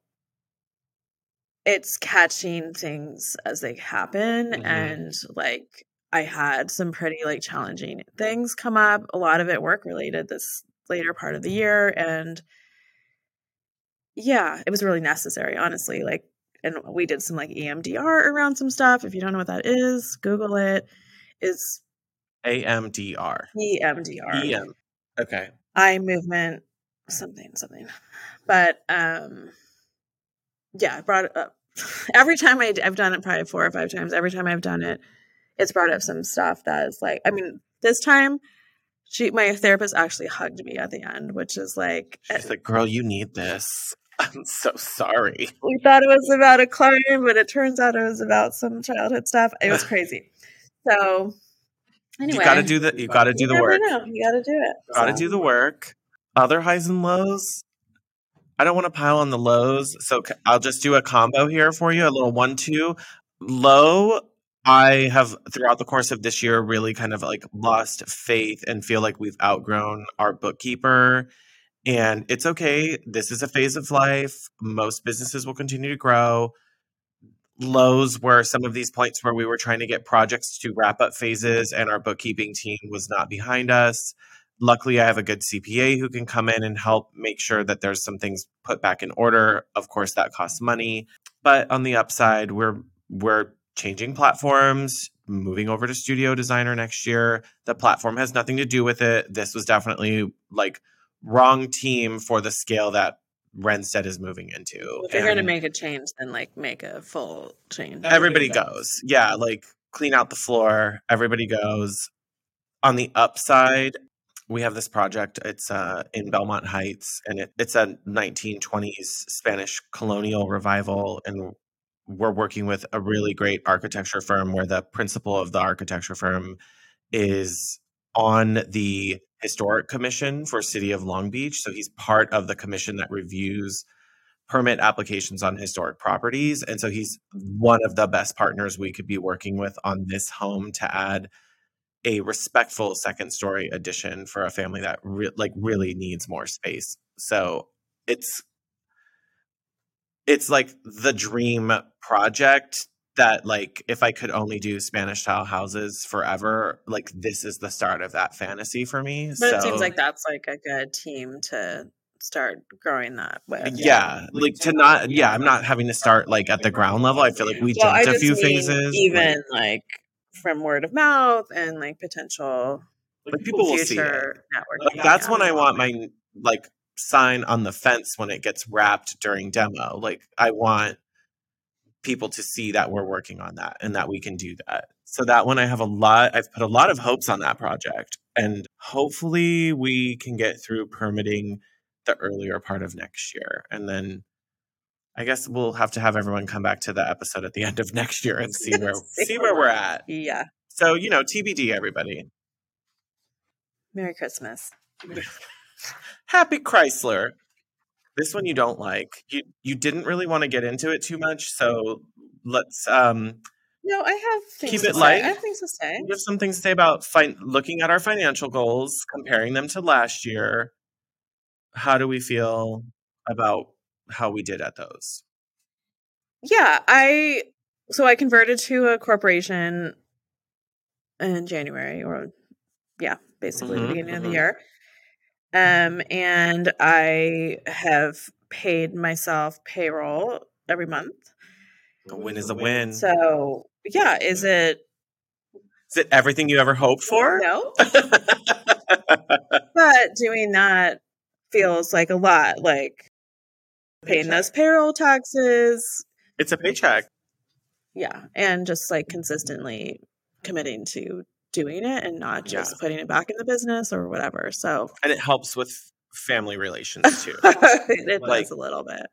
it's catching things as they happen. Mhm. And like, I had some pretty like challenging things come up, a lot of it work related this later part of the year. And yeah, it was really necessary, honestly. Like, and we did some like EMDR around some stuff. If you don't know what that is, Google it. Is amdr E EMDR em okay. Eye movement something something. But um yeah i brought it up. Every time I, i've done it probably four or five times every time i've done it it's brought up some stuff that is like i mean this time she my therapist actually hugged me at the end which is like she's like girl you need this. I'm so sorry. We thought it was about a client but it turns out it was about some childhood stuff. It was crazy. So anyway you got to do the you got to do the work. know. you got to do it. Got to So- do the work. Other highs and lows. I don't want to pile on the lows so I'll just do a combo here for you a little one two. Low i have throughout the course of this year really kind of like lost faith and feel like we've outgrown our bookkeeper. And it's okay. This is a phase of life. Most businesses will continue to grow lows were some of these points where we were trying to get projects to wrap up phases and our bookkeeping team was not behind us. Luckily i have a good cpa who can come in and help make sure that there's some things put back in order. Of course that costs money but on the upside we're we're changing platforms moving over to studio designer next year. The platform has nothing to do with it. This was definitely like wrong team for the scale that Rentstead is moving into if you're going to make a change then like make a full change everybody goes. Yeah, like clean out the floor. Everybody goes. On the upside, we have this project. It's uh, in Belmont Heights, and it, it's a 1920s Spanish colonial revival. And we're working with a really great architecture firm where the principal of the architecture firm is on the historic commission for city of long beach so he's part of the commission that reviews permit applications on historic properties. And so he's one of the best partners we could be working with on this home to add a respectful second story addition for a family that re- like really needs more space. So it's it's like the dream project that like if I could only do Spanish style houses forever, like this is the start of that fantasy for me. but so it seems like that's like a good team to start growing that with yeah, like to not yeah i'm not having to start like at the ground level i feel like we well, jumped a few phases even like- like from word of mouth and like potential Like people will see it. networking. Like that's yeah. when I want my like sign on the fence when it gets wrapped during demo. Like I want people to see that we're working on that and that we can do that. So that one I have a lot I've put a lot of hopes on that project and hopefully we can get through permitting the earlier part of next year and then I guess we'll have to have everyone come back to the episode at the end of next year and see where See where we're at. Yeah. So, you know, TBD everybody. Merry Christmas. Happy Chrysler. This one you don't like. You you didn't really want to get into it too much, so let's um No, I have things Keep to it say. light. I have things to say. we have some things to say about fin- looking at our financial goals, comparing them to last year. How do we feel about how we did at those? Yeah, I so I converted to a corporation in January or yeah, basically Mhm, the beginning of the mhm. year. Um and I have paid myself payroll every month. A win is a win. So, yeah, is it Is it everything you ever hoped for? no? But doing that feels like a lot like paying those payroll taxes, it's a paycheck. yeah, and just like consistently committing to doing it and not just Yeah. putting it back in the business or whatever. So And it helps with family relations too. it Like- does a little bit.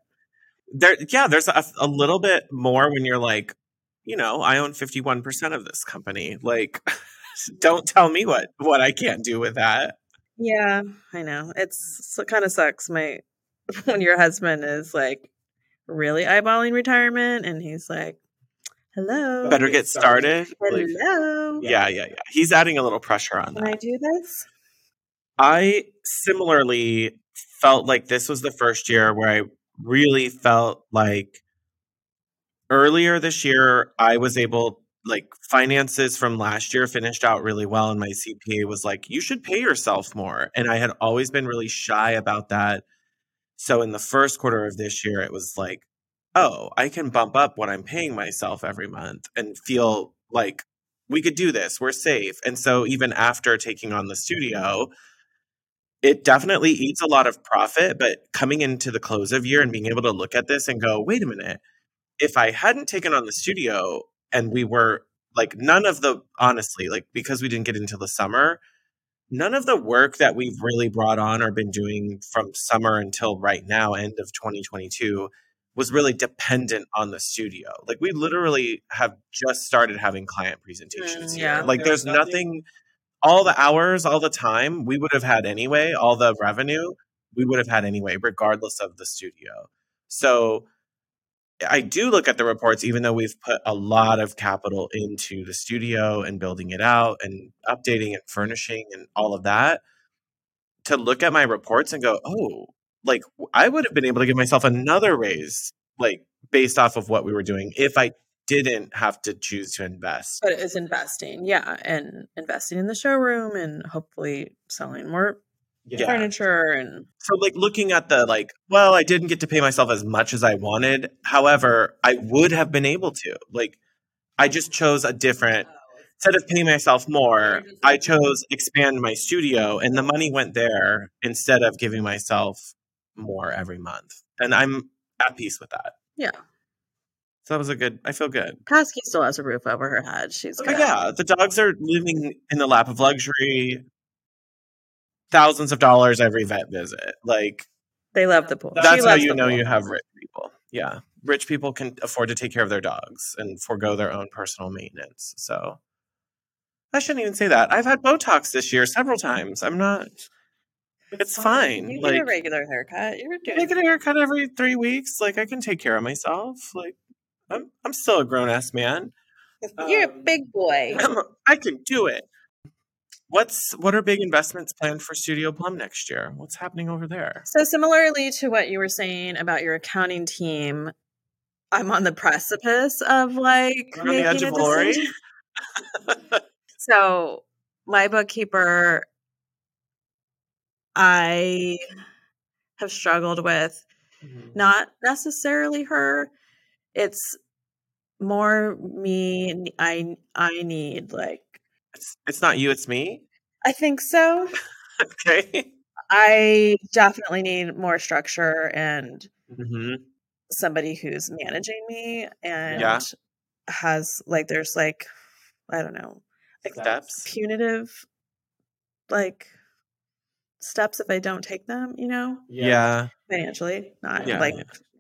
there yeah there's a, a little bit more when you're like you know i own 51% of this company like don't tell me what what i can't do with that Yeah, I know. It's it kind of sucks. My when your husband is like really eyeballing retirement and he's like, "Hello, better get started like, hello, yeah yeah yeah. He's adding a little pressure on that. can I do this?" i similarly felt like this was the first year where i really felt like earlier this year i was able like finances from last year finished out really well and my cpa was like you should pay yourself more. And i had always been really shy about that. So in the first quarter of this year it was like oh i can bump up what i'm paying myself every month and feel like we could do this we're safe. And so even after taking on the studio it definitely eats a lot of profit but coming into the close of year and being able to look at this and go wait a minute if i hadn't taken on the studio and we were like none of the honestly like because we didn't get into the summer none of the work that we've really brought on or been doing from summer until right now end of 2022 was really dependent on the studio like we literally have just started having client presentations Mm, here yeah. like there's nothing all the hours all the time we would have had anyway all the revenue we would have had anyway regardless of the studio so I do look at the reports, even though we've put a lot of capital into the studio and building it out and updating and furnishing and all of that. To look at my reports and go, oh, like I would have been able to give myself another raise, like based off of what we were doing, if I didn't have to choose to invest. But it is investing, yeah, and investing in the showroom and hopefully selling more Yeah. furniture and So, like looking at the like, well, I didn't get to pay myself as much as I wanted. However, I would have been able to. Like, I just chose a different oh, instead of paying myself more, I chose expand my studio and the money went there instead of giving myself more every month. And I'm at peace with that. yeah. So that was a good I feel good. Kasky still has a roof over her head. She's oh, good. yeah, the dogs are living in the lap of luxury. Thousands of dollars every vet visit. Like They love the pool. That's how you know pool. you have rich people. Yeah. Rich people can afford to take care of their dogs and forego their own personal maintenance. So I shouldn't even say that. I've had Botox this year several times. I'm not it's fine. You Like get a regular haircut. You're doing. I get a haircut every three weeks. Like I can take care of myself. Like I'm I'm still a grown ass man. You're a Um, big boy. I can do it. What's what are big investments planned for Studio Plum next year? What's happening over there? So similarly to what you were saying about your accounting team, I'm on the precipice of like You're on the edge making of a glory. decision. So my bookkeeper, I have struggled with not necessarily her. It's more me. I I need like It's it's not you, it's me. I think so. okay. I definitely need more structure and hmm somebody who's managing me and Yeah. has like there's like I don't know like Steps. punitive like steps if I don't take them, you know, Yeah. financially, not Yeah. like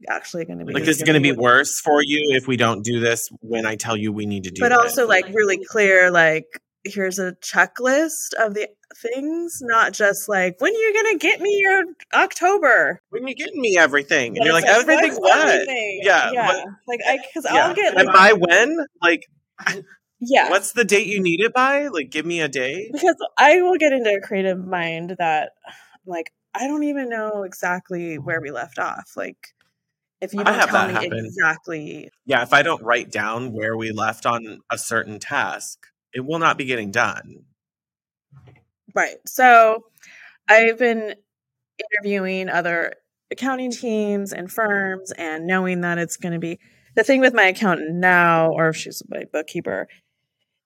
actually going to be Like this is going to be worse for you if we don't do this when I tell you we need to do but it. also like really clear like here's a checklist of the things not just like when you're you gonna get me your october when you getting me everything, and you're like, it's everything what? everything? Yeah, yeah what- like i because Yeah. i'll get And like, by when? Like, yeah what's the date you need it by? Like, give me a date. because i will get into a creative mind that like i don't even know exactly where we left off like if you I don't have tell that me happen. exactly Yeah, if I don't write down where we left on a certain task, it will not be getting done. Right. So I've been interviewing other accounting teams and firms and knowing that it's going to be the thing with my accountant now, or if she's my bookkeeper,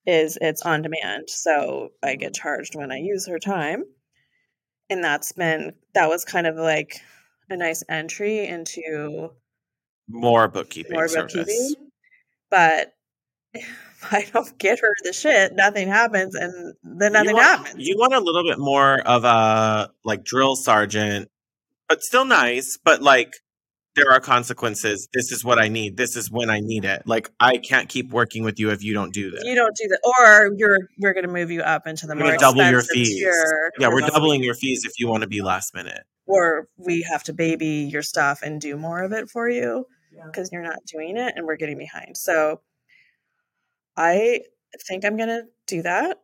is it's on demand. So I get charged when I use her time. And that's been, that was kind of like a nice entry into More bookkeeping more service. bookkeeping. But if I don't get her the shit, nothing happens and then nothing you want, happens. You want a little bit more of a like drill sergeant, but still nice. But like, there are consequences. This is what I need. This is when I need it. Like, I can't keep working with you if you don't do this. you don't do that, or you're we're going to move you up into the market. We're more double your expensive fees. tier, yeah, we're doubling your fees if you want to be last minute. or we have to baby your stuff and do more of it for you because you're not doing it, and we're getting behind. So, I think I'm going to do that.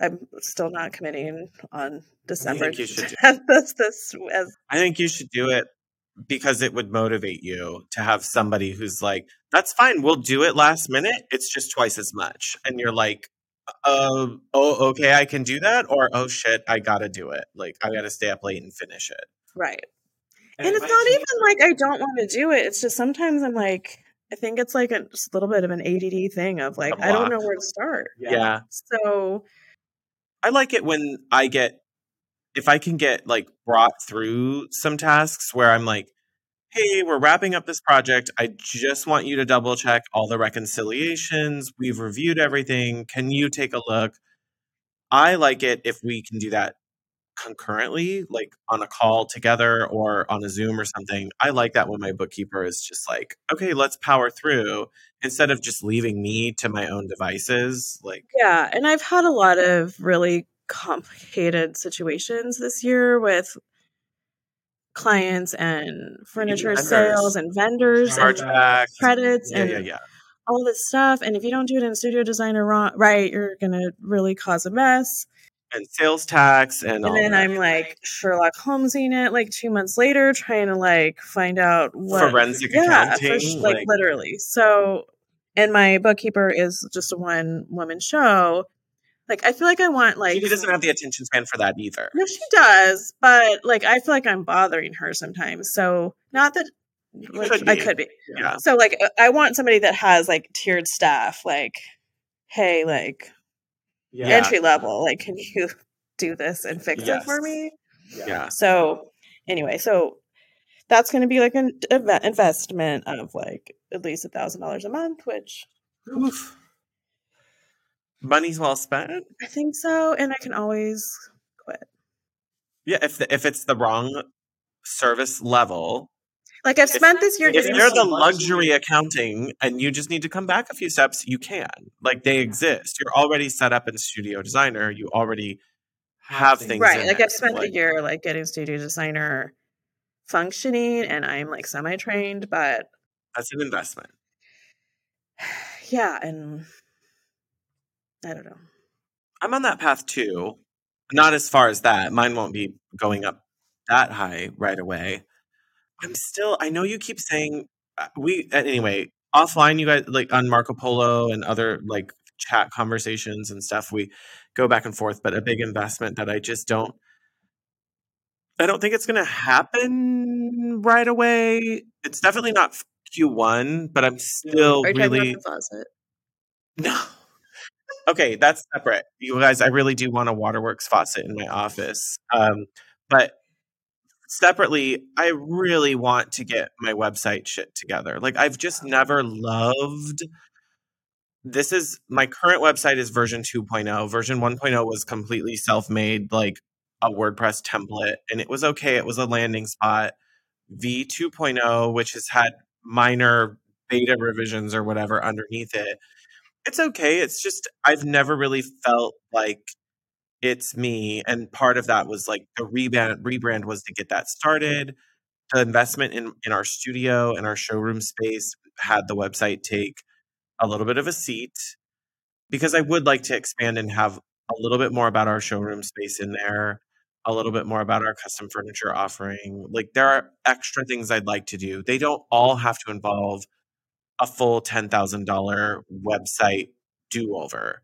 I'm still not committing on December you should do- 10th as this as I think you should do it because it would motivate you to have somebody who's like, "That's fine, we'll do it last minute. It's just twice as much," and you're like, "Uh, oh, okay, I can do that," or "Oh shit, I gotta do it. Like, I gotta stay up late and finish it." right. And it's not even like I don't want to do it. It's just sometimes I'm like, I think it's like a, just a little bit of an ADD thing of like, I don't know where to start. yeah. So, I like it when I get if I can get like brought through some tasks where I'm like, hey, we're wrapping up this project. I just want you to double check all the reconciliations. We've reviewed everything. Can you take a look? I like it if we can do that concurrently, like on a call together or on a Zoom or something. I like that when my bookkeeper is just like, okay, let's power through instead of just leaving me to my own devices. Like, yeah. And I've had a lot of really complicated situations this year with clients and furniture vendors. sales and vendors and credits Yeah, and yeah, yeah. all this stuff. And if you don't do it in studio designer wrong, right, you're going to really cause a mess. and sales tax and, And then that. I'm like Sherlock Holmesing it like two months later, trying to like find out what forensic yeah, accounting. for sh- like, literally. So, and my bookkeeper is just a one woman show. Like, I feel like I want like she doesn't have the attention span for that either. no, she does, but like I feel like I'm bothering her sometimes. So, not that like, could I could be. Yeah. So, like, uh, I want somebody that has like tiered staff. Like, hey, like Yeah. entry level, like, can you do this and fix it for me? Yeah. So anyway, so that's going to be like an inve- investment of like at least a thousand dollars a month, which Oof. Money's well spent. I think so, and I can always quit. Yeah, if the, if it's the wrong service level, Like I've spent this year if they're the luxury accounting and you just need to come back a few steps, you can. Like they exist. You're already set up in Studio Designer. You already have things right. in Like it. I've spent Like, a year like getting studio designer functioning, and I'm like semi trained, but that's an investment. yeah, and I don't know. I'm on that path too. Not as far as that. Mine won't be going up that high right away. I'm still. I know you keep saying uh, we. Anyway, offline, you guys like on Marco Polo and other like chat conversations and stuff. We go back and forth, but a big investment that I just don't. I don't think it's going to happen right away. It's definitely not Q1, but I'm still Are you talking about really no. Okay, that's separate. You guys, I really do want a waterworks faucet in my office. Um, but separately, I really want to get my website shit together. Like I've just never loved this is my current website is version 2.0. Version 1.0 was completely self-made like a WordPress template and it was okay. It was a landing spot. V2.0 which has had minor beta revisions or whatever underneath it. It's okay. It's just I've never really felt like it's me and part of that was like the rebrand rebrand was to get that started the investment in in our studio and our showroom space had the website take a little bit of a seat because i would like to expand and have a little bit more about our showroom space in there a little bit more about our custom furniture offering like there are extra things i'd like to do they don't all have to involve a full $10000 website do over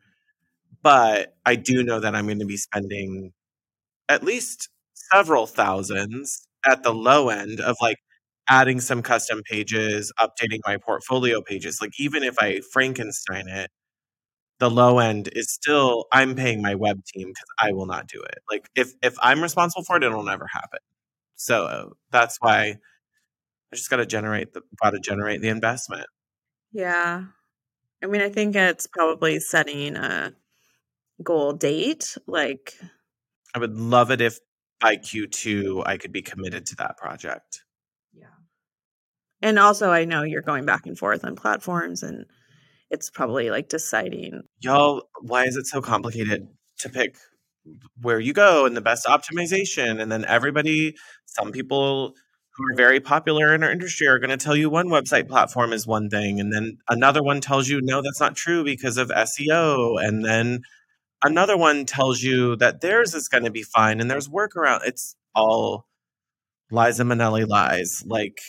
but I do know that I'm going to be spending at least several thousands at the low end of like adding some custom pages, updating my portfolio pages. Like even if I Frankenstein it, the low end is still I'm paying my web team because I will not do it. Like if if I'm responsible for it, it'll never happen. So that's why I just got to generate the got to generate the investment. Yeah, I mean, I think it's probably setting a goal date? Like, I would love it if by Q2 I could be committed to that project. Yeah. And also, I know you're going back and forth on platforms, and it's probably like deciding. Y'all, why is it so complicated to pick where you go and the best optimization? And then everybody, some people who are very popular in our industry are going to tell you one website platform is one thing, and then another one tells you, no, that's not true because of SEO. And then another one tells you that theirs is going to be fine and there's workaround. It's all Liza Minnelli lies, like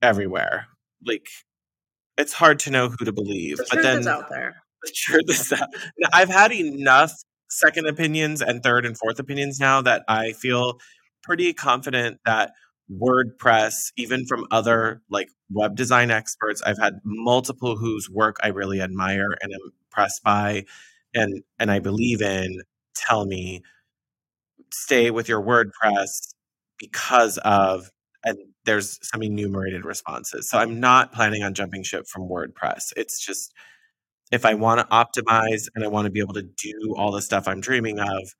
everywhere. Like it's hard to know who to believe. The but then out there. The truth is out. I've had enough second opinions and third and fourth opinions now that I feel pretty confident that WordPress, even from other like web design experts, I've had multiple whose work I really admire and am impressed by and and I believe in tell me stay with your WordPress because of and there's some enumerated responses. So I'm not planning on jumping ship from WordPress. It's just if I want to optimize and I want to be able to do all the stuff I'm dreaming of,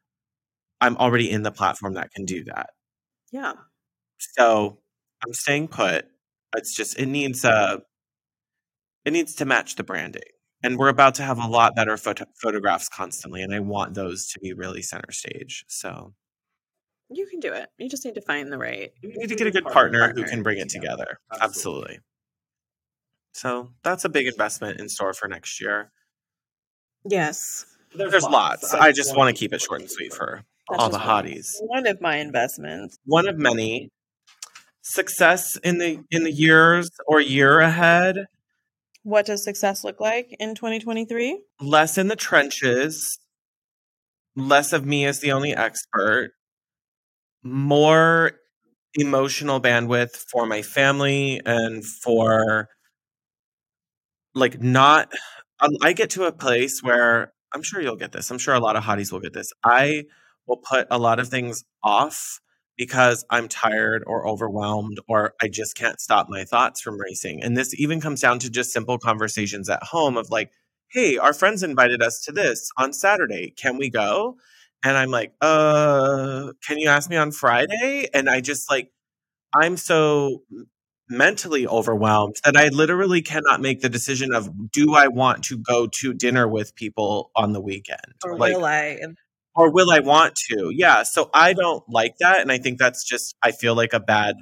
I'm already in the platform that can do that. Yeah. So I'm staying put. It's just it needs a uh, it needs to match the branding and we're about to have a lot better photo- photographs constantly and i want those to be really center stage so. You can do it. You just need to find the right you need to get a good partner, partner who can bring it together absolutely. absolutely. So that's a big investment in store for next year. Yes. There's, there's lots, lots. i just want to keep it short and sweet for all the hotties. one of my investments. One of many success in the in the years or year ahead what does success look like in 2023? Less in the trenches, less of me as the only expert, more emotional bandwidth for my family and for like not um, I get to a place where I'm sure you'll get this. I'm sure a lot of hotties will get this. I will put a lot of things off because I'm tired or overwhelmed or I just can't stop my thoughts from racing. And this even comes down to just simple conversations at home of like, hey, our friends invited us to this on Saturday. Can we go? And I'm like, uh, can you ask me on Friday? And I just like, I'm so mentally overwhelmed that I literally cannot make the decision of do I want to go to dinner with people on the weekend? Or like, will I? Or will I want to? Yeah. So I don't like that. And I think that's just, I feel like a bad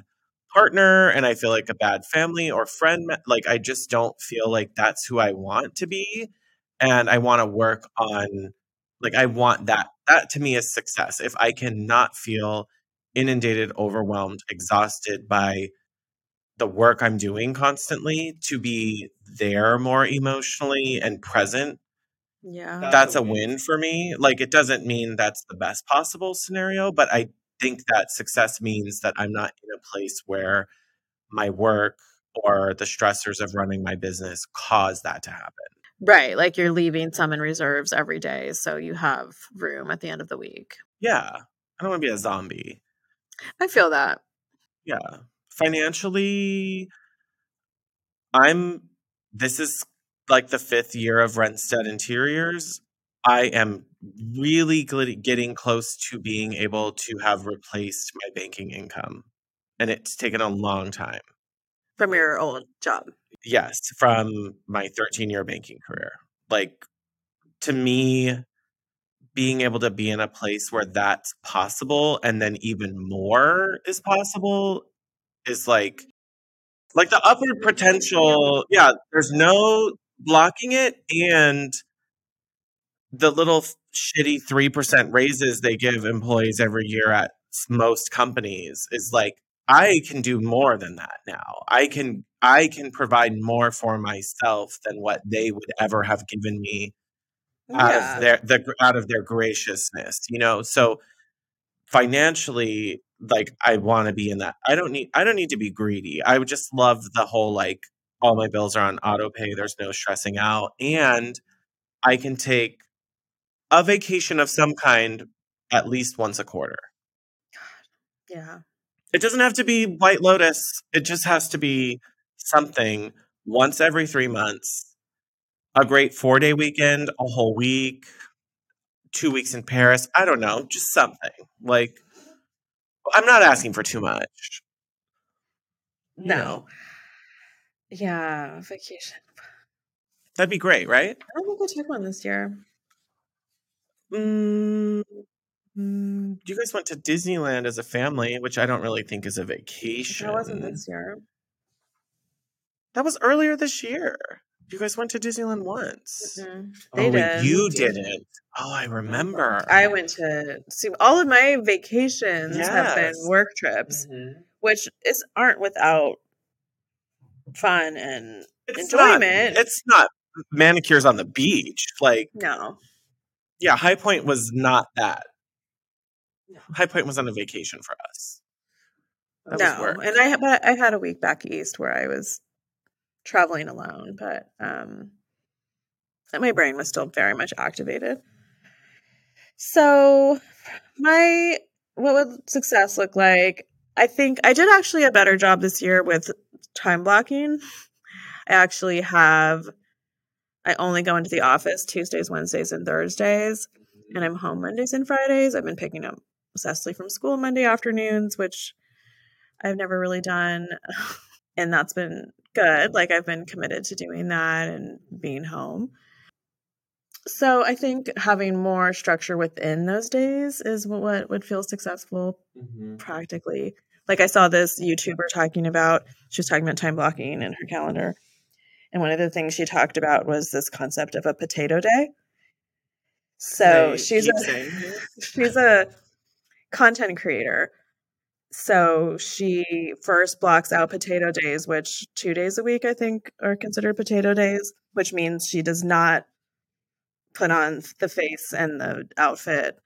partner and I feel like a bad family or friend. Like I just don't feel like that's who I want to be. And I want to work on, like, I want that. That to me is success. If I cannot feel inundated, overwhelmed, exhausted by the work I'm doing constantly to be there more emotionally and present yeah. That's, that's a win. win for me. Like it doesn't mean that's the best possible scenario, but I think that success means that I'm not in a place where my work or the stressors of running my business cause that to happen. Right. Like you're leaving some in reserves every day. So you have room at the end of the week. Yeah. I don't want to be a zombie. I feel that. Yeah. Financially, I'm, this is like the fifth year of Rentstead Interiors. I am really getting close to being able to have replaced my banking income. And it's taken a long time. From your old job? Yes, from my 13 year banking career. Like, to me, being able to be in a place where that's possible and then even more is possible is like like the upward potential yeah there's no blocking it and the little shitty 3% raises they give employees every year at most companies is like I can do more than that now. I can I can provide more for myself than what they would ever have given me oh, out yeah. of their the out of their graciousness, you know. So financially like I want to be in that. I don't need I don't need to be greedy. I would just love the whole like all my bills are on auto pay, there's no stressing out and I can take a vacation of some kind at least once a quarter. Yeah. It doesn't have to be White Lotus. It just has to be something once every three months. A great four day weekend, a whole week, two weeks in Paris. I don't know, just something. Like, I'm not asking for too much. No. know? Yeah, vacation. That'd be great, right? I think I took one this year. Mm, Mm, you guys went to Disneyland as a family, which I don't really think is a vacation. That wasn't this year. That was earlier this year. You guys went to Disneyland once. Mm-hmm. They oh, did. you didn't. Oh, I remember. I went to see all of my vacations yes. have been work trips, mm-hmm. which is aren't without fun and it's enjoyment. Not, it's not manicures on the beach. Like no. Yeah, High Point was not that. High Point was on a vacation for us. That no, and I but I had a week back east where I was traveling alone, but um, my brain was still very much activated. So, my what would success look like? I think I did actually a better job this year with time blocking. I actually have I only go into the office Tuesdays, Wednesdays, and Thursdays, and I'm home Mondays and Fridays. I've been picking up Cecily from school Monday afternoons, which I've never really done. And that's been good. Like I've been committed to doing that and being home. So I think having more structure within those days is what would feel successful mm-hmm. practically. Like I saw this YouTuber talking about, she was talking about time blocking in her calendar. And one of the things she talked about was this concept of a potato day. So she's a, she's a content creator. So she first blocks out potato days, which two days a week, I think, are considered potato days, which means she does not put on the face and the outfit.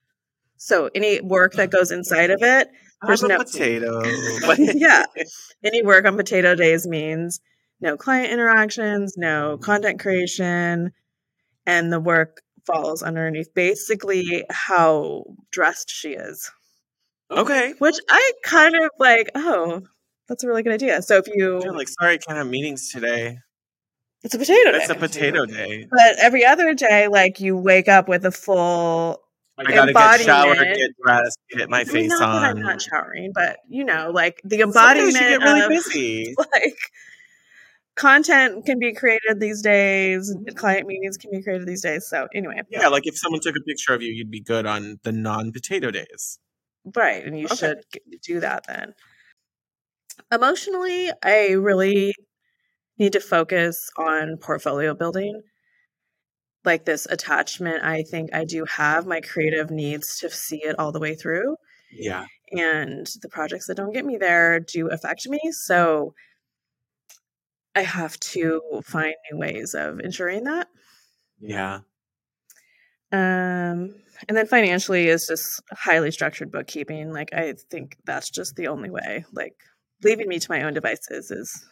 So any work that goes inside of it, there's no potato. yeah. Any work on potato days means no client interactions, no content creation, and the work falls underneath basically how dressed she is. Okay. Which I kind of like, oh, that's a really good idea. So if you You're like, sorry, I can't have meetings today. It's a potato day. It's a potato day. But every other day, like you wake up with a full I gotta get showered, get dressed, get my face on. I'm not showering, but you know, like the embodiment. Sometimes you get really of, busy. Like content can be created these days. Client meetings can be created these days. So anyway, yeah, like if someone took a picture of you, you'd be good on the non-potato days. Right. And you okay. should do that then. Emotionally, I really need to focus on portfolio building. Like this attachment, I think I do have. My creative needs to see it all the way through. Yeah. And the projects that don't get me there do affect me. So I have to find new ways of ensuring that. Yeah. Um, and then financially is just highly structured bookkeeping. Like I think that's just the only way. Like leaving me to my own devices is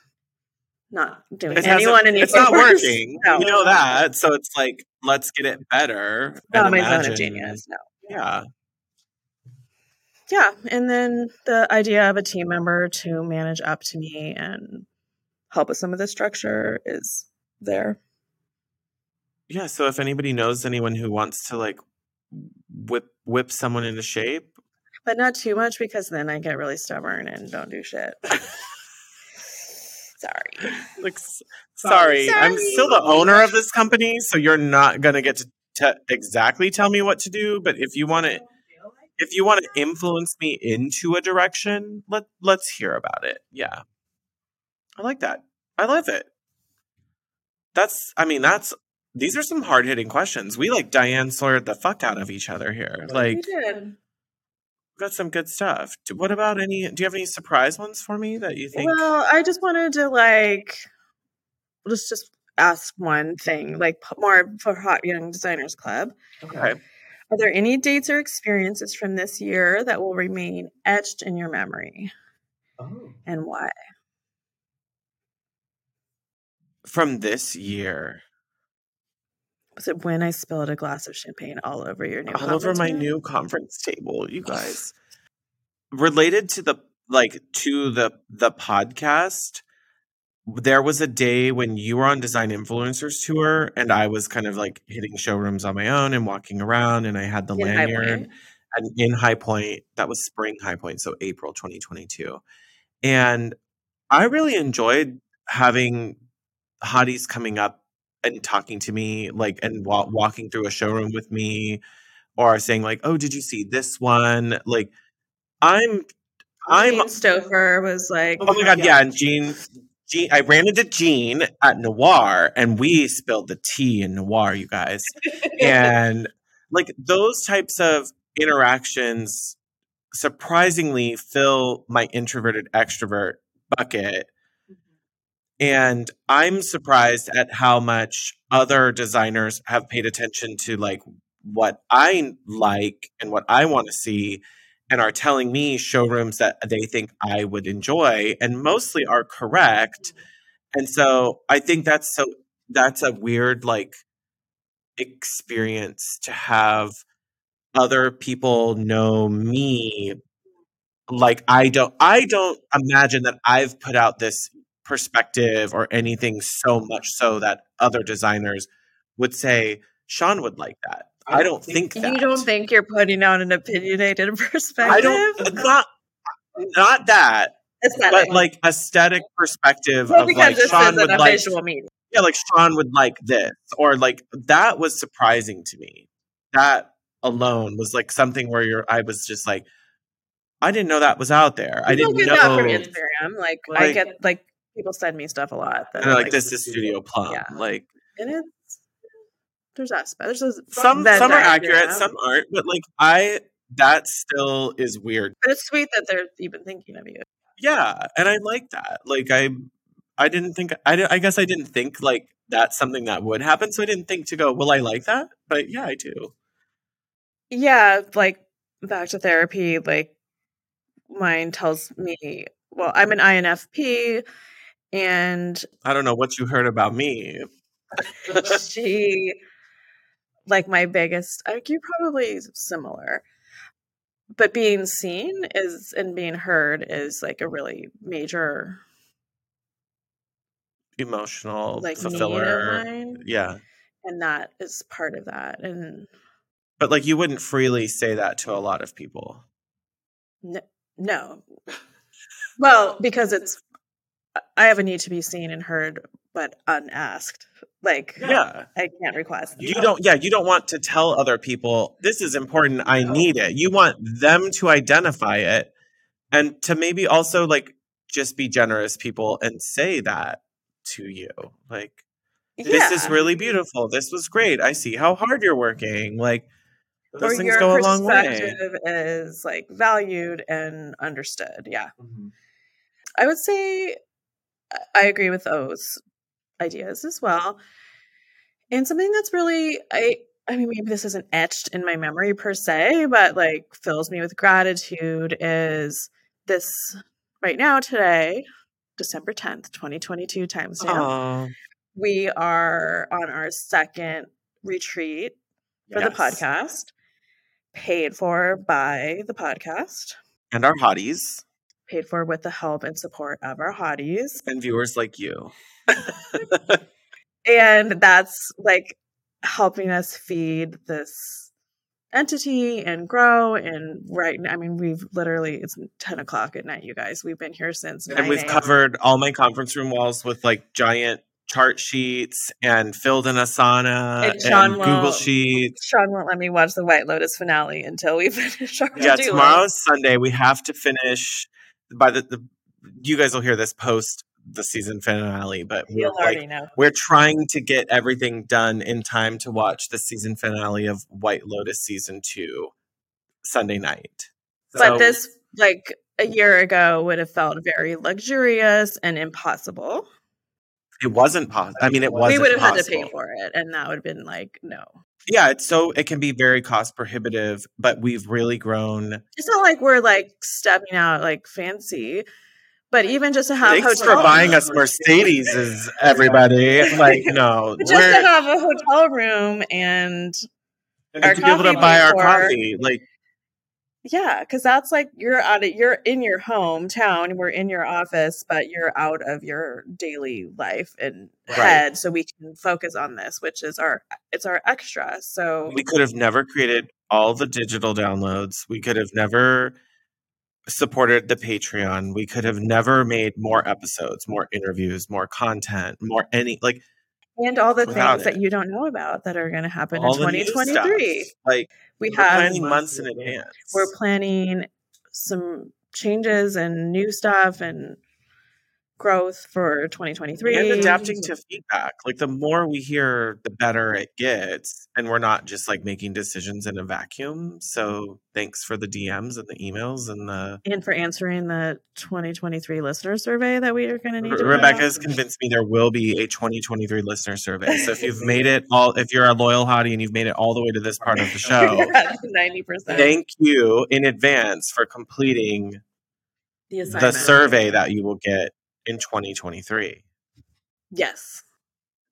not doing it anyone any It's not working. No. You know that. So it's like, let's get it better. Oh, not my zone of genius. No. Yeah. Yeah. And then the idea of a team member to manage up to me and help with some of the structure is there. Yeah. So if anybody knows anyone who wants to like whip whip someone into shape, but not too much because then I get really stubborn and don't do shit. Sorry. Like, sorry. sorry. I'm still the owner of this company, so you're not gonna get to te- exactly tell me what to do. But if you want to, if you want to influence me into a direction, let let's hear about it. Yeah, I like that. I love it. That's. I mean, that's. These are some hard hitting questions. We like Diane Sawyer the fuck out of each other here. Like, we did got some good stuff. What about any? Do you have any surprise ones for me that you think? Well, I just wanted to like let's just ask one thing, like more for Hot Young Designers Club. Okay. Are there any dates or experiences from this year that will remain etched in your memory? Oh. And why? From this year. Was it when I spilled a glass of champagne all over your new all over my new conference table, you guys? Related to the like to the the podcast, there was a day when you were on Design Influencers tour, and I was kind of like hitting showrooms on my own and walking around, and I had the in lanyard. And in High Point, that was spring High Point, so April 2022. And I really enjoyed having hotties coming up and talking to me like and wa- mm-hmm. walking through a showroom with me or saying like oh did you see this one? Like i'm i'm Jean Stoffer was like oh my oh god yeah and Jean Jean I ran into Jean at Noir and we spilled the tea in Noir you guys. And like those types of interactions surprisingly fill my introverted extrovert bucket and I'm surprised at how much other designers have paid attention to like what I like and what I want to see and are telling me showrooms that they think I would enjoy and mostly are correct. And so I think that's so that's a weird like experience to have other people know me like I don't I don't imagine that I've put out this perspective or anything so much so that other designers would say Sean would like that. I don't think that. You don't think you're putting out an opinionated perspective? I don't uh, not not that. Aesthetic. But like aesthetic perspective well, of like Sean would like Yeah, like Sean would like this. Or like that was surprising to me. That alone was like something where you're I was just like I didn't know that was out there. I didn't know. That from Instagram. Like, like, I get like people send me stuff a lot. That like, like, this is Studio Plum. Yeah. Like and it's there's aspects. There's some some are accurate, some aren't. But like I that still is weird. But it's sweet that they're even thinking of you. Yeah, and I like that. Like I I didn't think I I guess I didn't think like that's something that would happen, so I didn't think to go, "Will I like that?" But yeah, I do. Yeah, like back to therapy, like mine tells me, well, I'm an INFP and I don't know what you heard about me. she, like my biggest, like you're probably similar, but being seen is and being heard is like a really major emotional like fulfiller. Yeah. And that is part of that. And but like you wouldn't freely say that to a lot of people. No, no. well, because it's I have a need to be seen and heard, but unasked. Like, yeah, I can't request. You don't, yeah, you don't want to tell other people this is important. I need it. You want them to identify it, and to maybe also like just be generous people and say that to you, like. This is really beautiful. This was great. I see how hard you're working. Like those or things go a long way. Is like valued and understood. Yeah. Mm-hmm. I would say I agree with those ideas as well. And something that's really I I mean maybe this isn't etched in my memory per se, but like fills me with gratitude is this right now today December 10th, 2022 timestamp. We are on our second retreat for yes. the podcast, paid for by the podcast. And our hotties. Paid for with the help and support of our hotties. And viewers like you. and that's like helping us feed this entity and grow and right now i mean we've literally it's 10 o'clock at night you guys. We've been here since and we've covered all my conference room walls with like giant chart sheets and filled in asana and, and google sheets. Sean won't let me watch the white lotus finale until we finish our yeah tomorrow's sunday. We have to finish by the, the you guys will hear this post the season finale, but we're like, we're trying to get everything done in time to watch the season finale of White Lotus season two Sunday night. But this, like a year ago, would have felt very luxurious and impossible. It wasn't possible. I mean, it wasn't. We would have had to pay for it, and that would have been like no. Yeah, it's so it can be very cost prohibitive, but we've really grown. It's not like we're like stepping out like fancy but even just to have thanks for buying us Mercedes, is everybody like no, just to have a hotel room and, and to be able to buy our coffee, like yeah, because that's like you're out of you're in your hometown, we're in your office, but you're out of your daily life and right. head, so we can focus on this, which is our it's our extra. So we could have never created all the digital downloads. We could have never supported the Patreon, we could have never made more episodes, more interviews, more content, more any like and all the things it. that you don't know about that are going to happen all in 2023. Like we have planning months in advance. We're planning some changes and new stuff and growth for 2023 and adapting to feedback like the more we hear the better it gets and we're not just like making decisions in a vacuum. So thanks for the dms and the emails and the and for answering the 2023 listener survey that we are going to need Re- rebecca has convinced me there will be a 2023 listener survey. So if you've made it all if you're a loyal hottie and you've made it all the way to this part of the show 90% thank you in advance for completing the, the survey that you will get in 2023. Yes.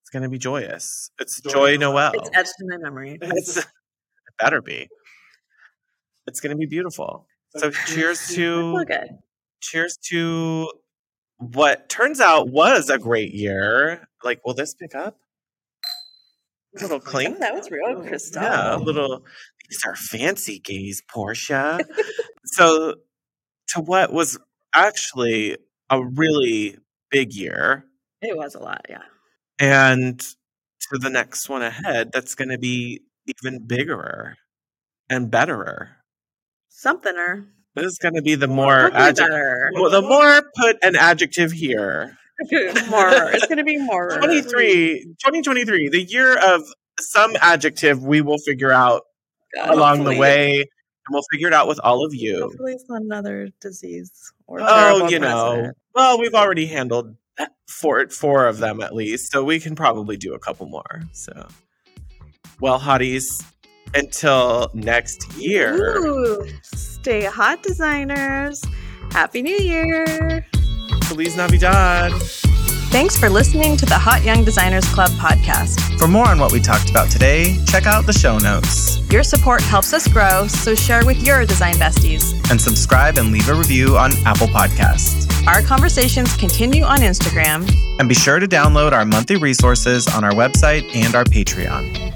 It's going to be joyous. It's Joy, Joy Noel. It's etched in my memory. It's, it better be. It's going to be beautiful. So cheers to cheers to what turns out was a great year. Like, will this pick up? A little clink. that was real crystal. Yeah, a little. These are fancy gays, Portia. so, to what was actually a really big year. It was a lot, yeah. And to the next one ahead, that's going to be even bigger and betterer. Somethinger. This is going to be the more adjective. Well, the more put an adjective here. more. It's going to be more. 23, 2023, the year of some adjective we will figure out God, along hopefully. the way and we'll figure it out with all of you. Hopefully, it's not another disease or oh, you know. Well, we've already handled four four of them at least, so we can probably do a couple more. So, well, hotties, until next year. Ooh, stay hot, designers. Happy New Year. Feliz Navidad. Thanks for listening to the Hot Young Designers Club podcast. For more on what we talked about today, check out the show notes. Your support helps us grow, so share with your design besties. And subscribe and leave a review on Apple Podcasts. Our conversations continue on Instagram. And be sure to download our monthly resources on our website and our Patreon.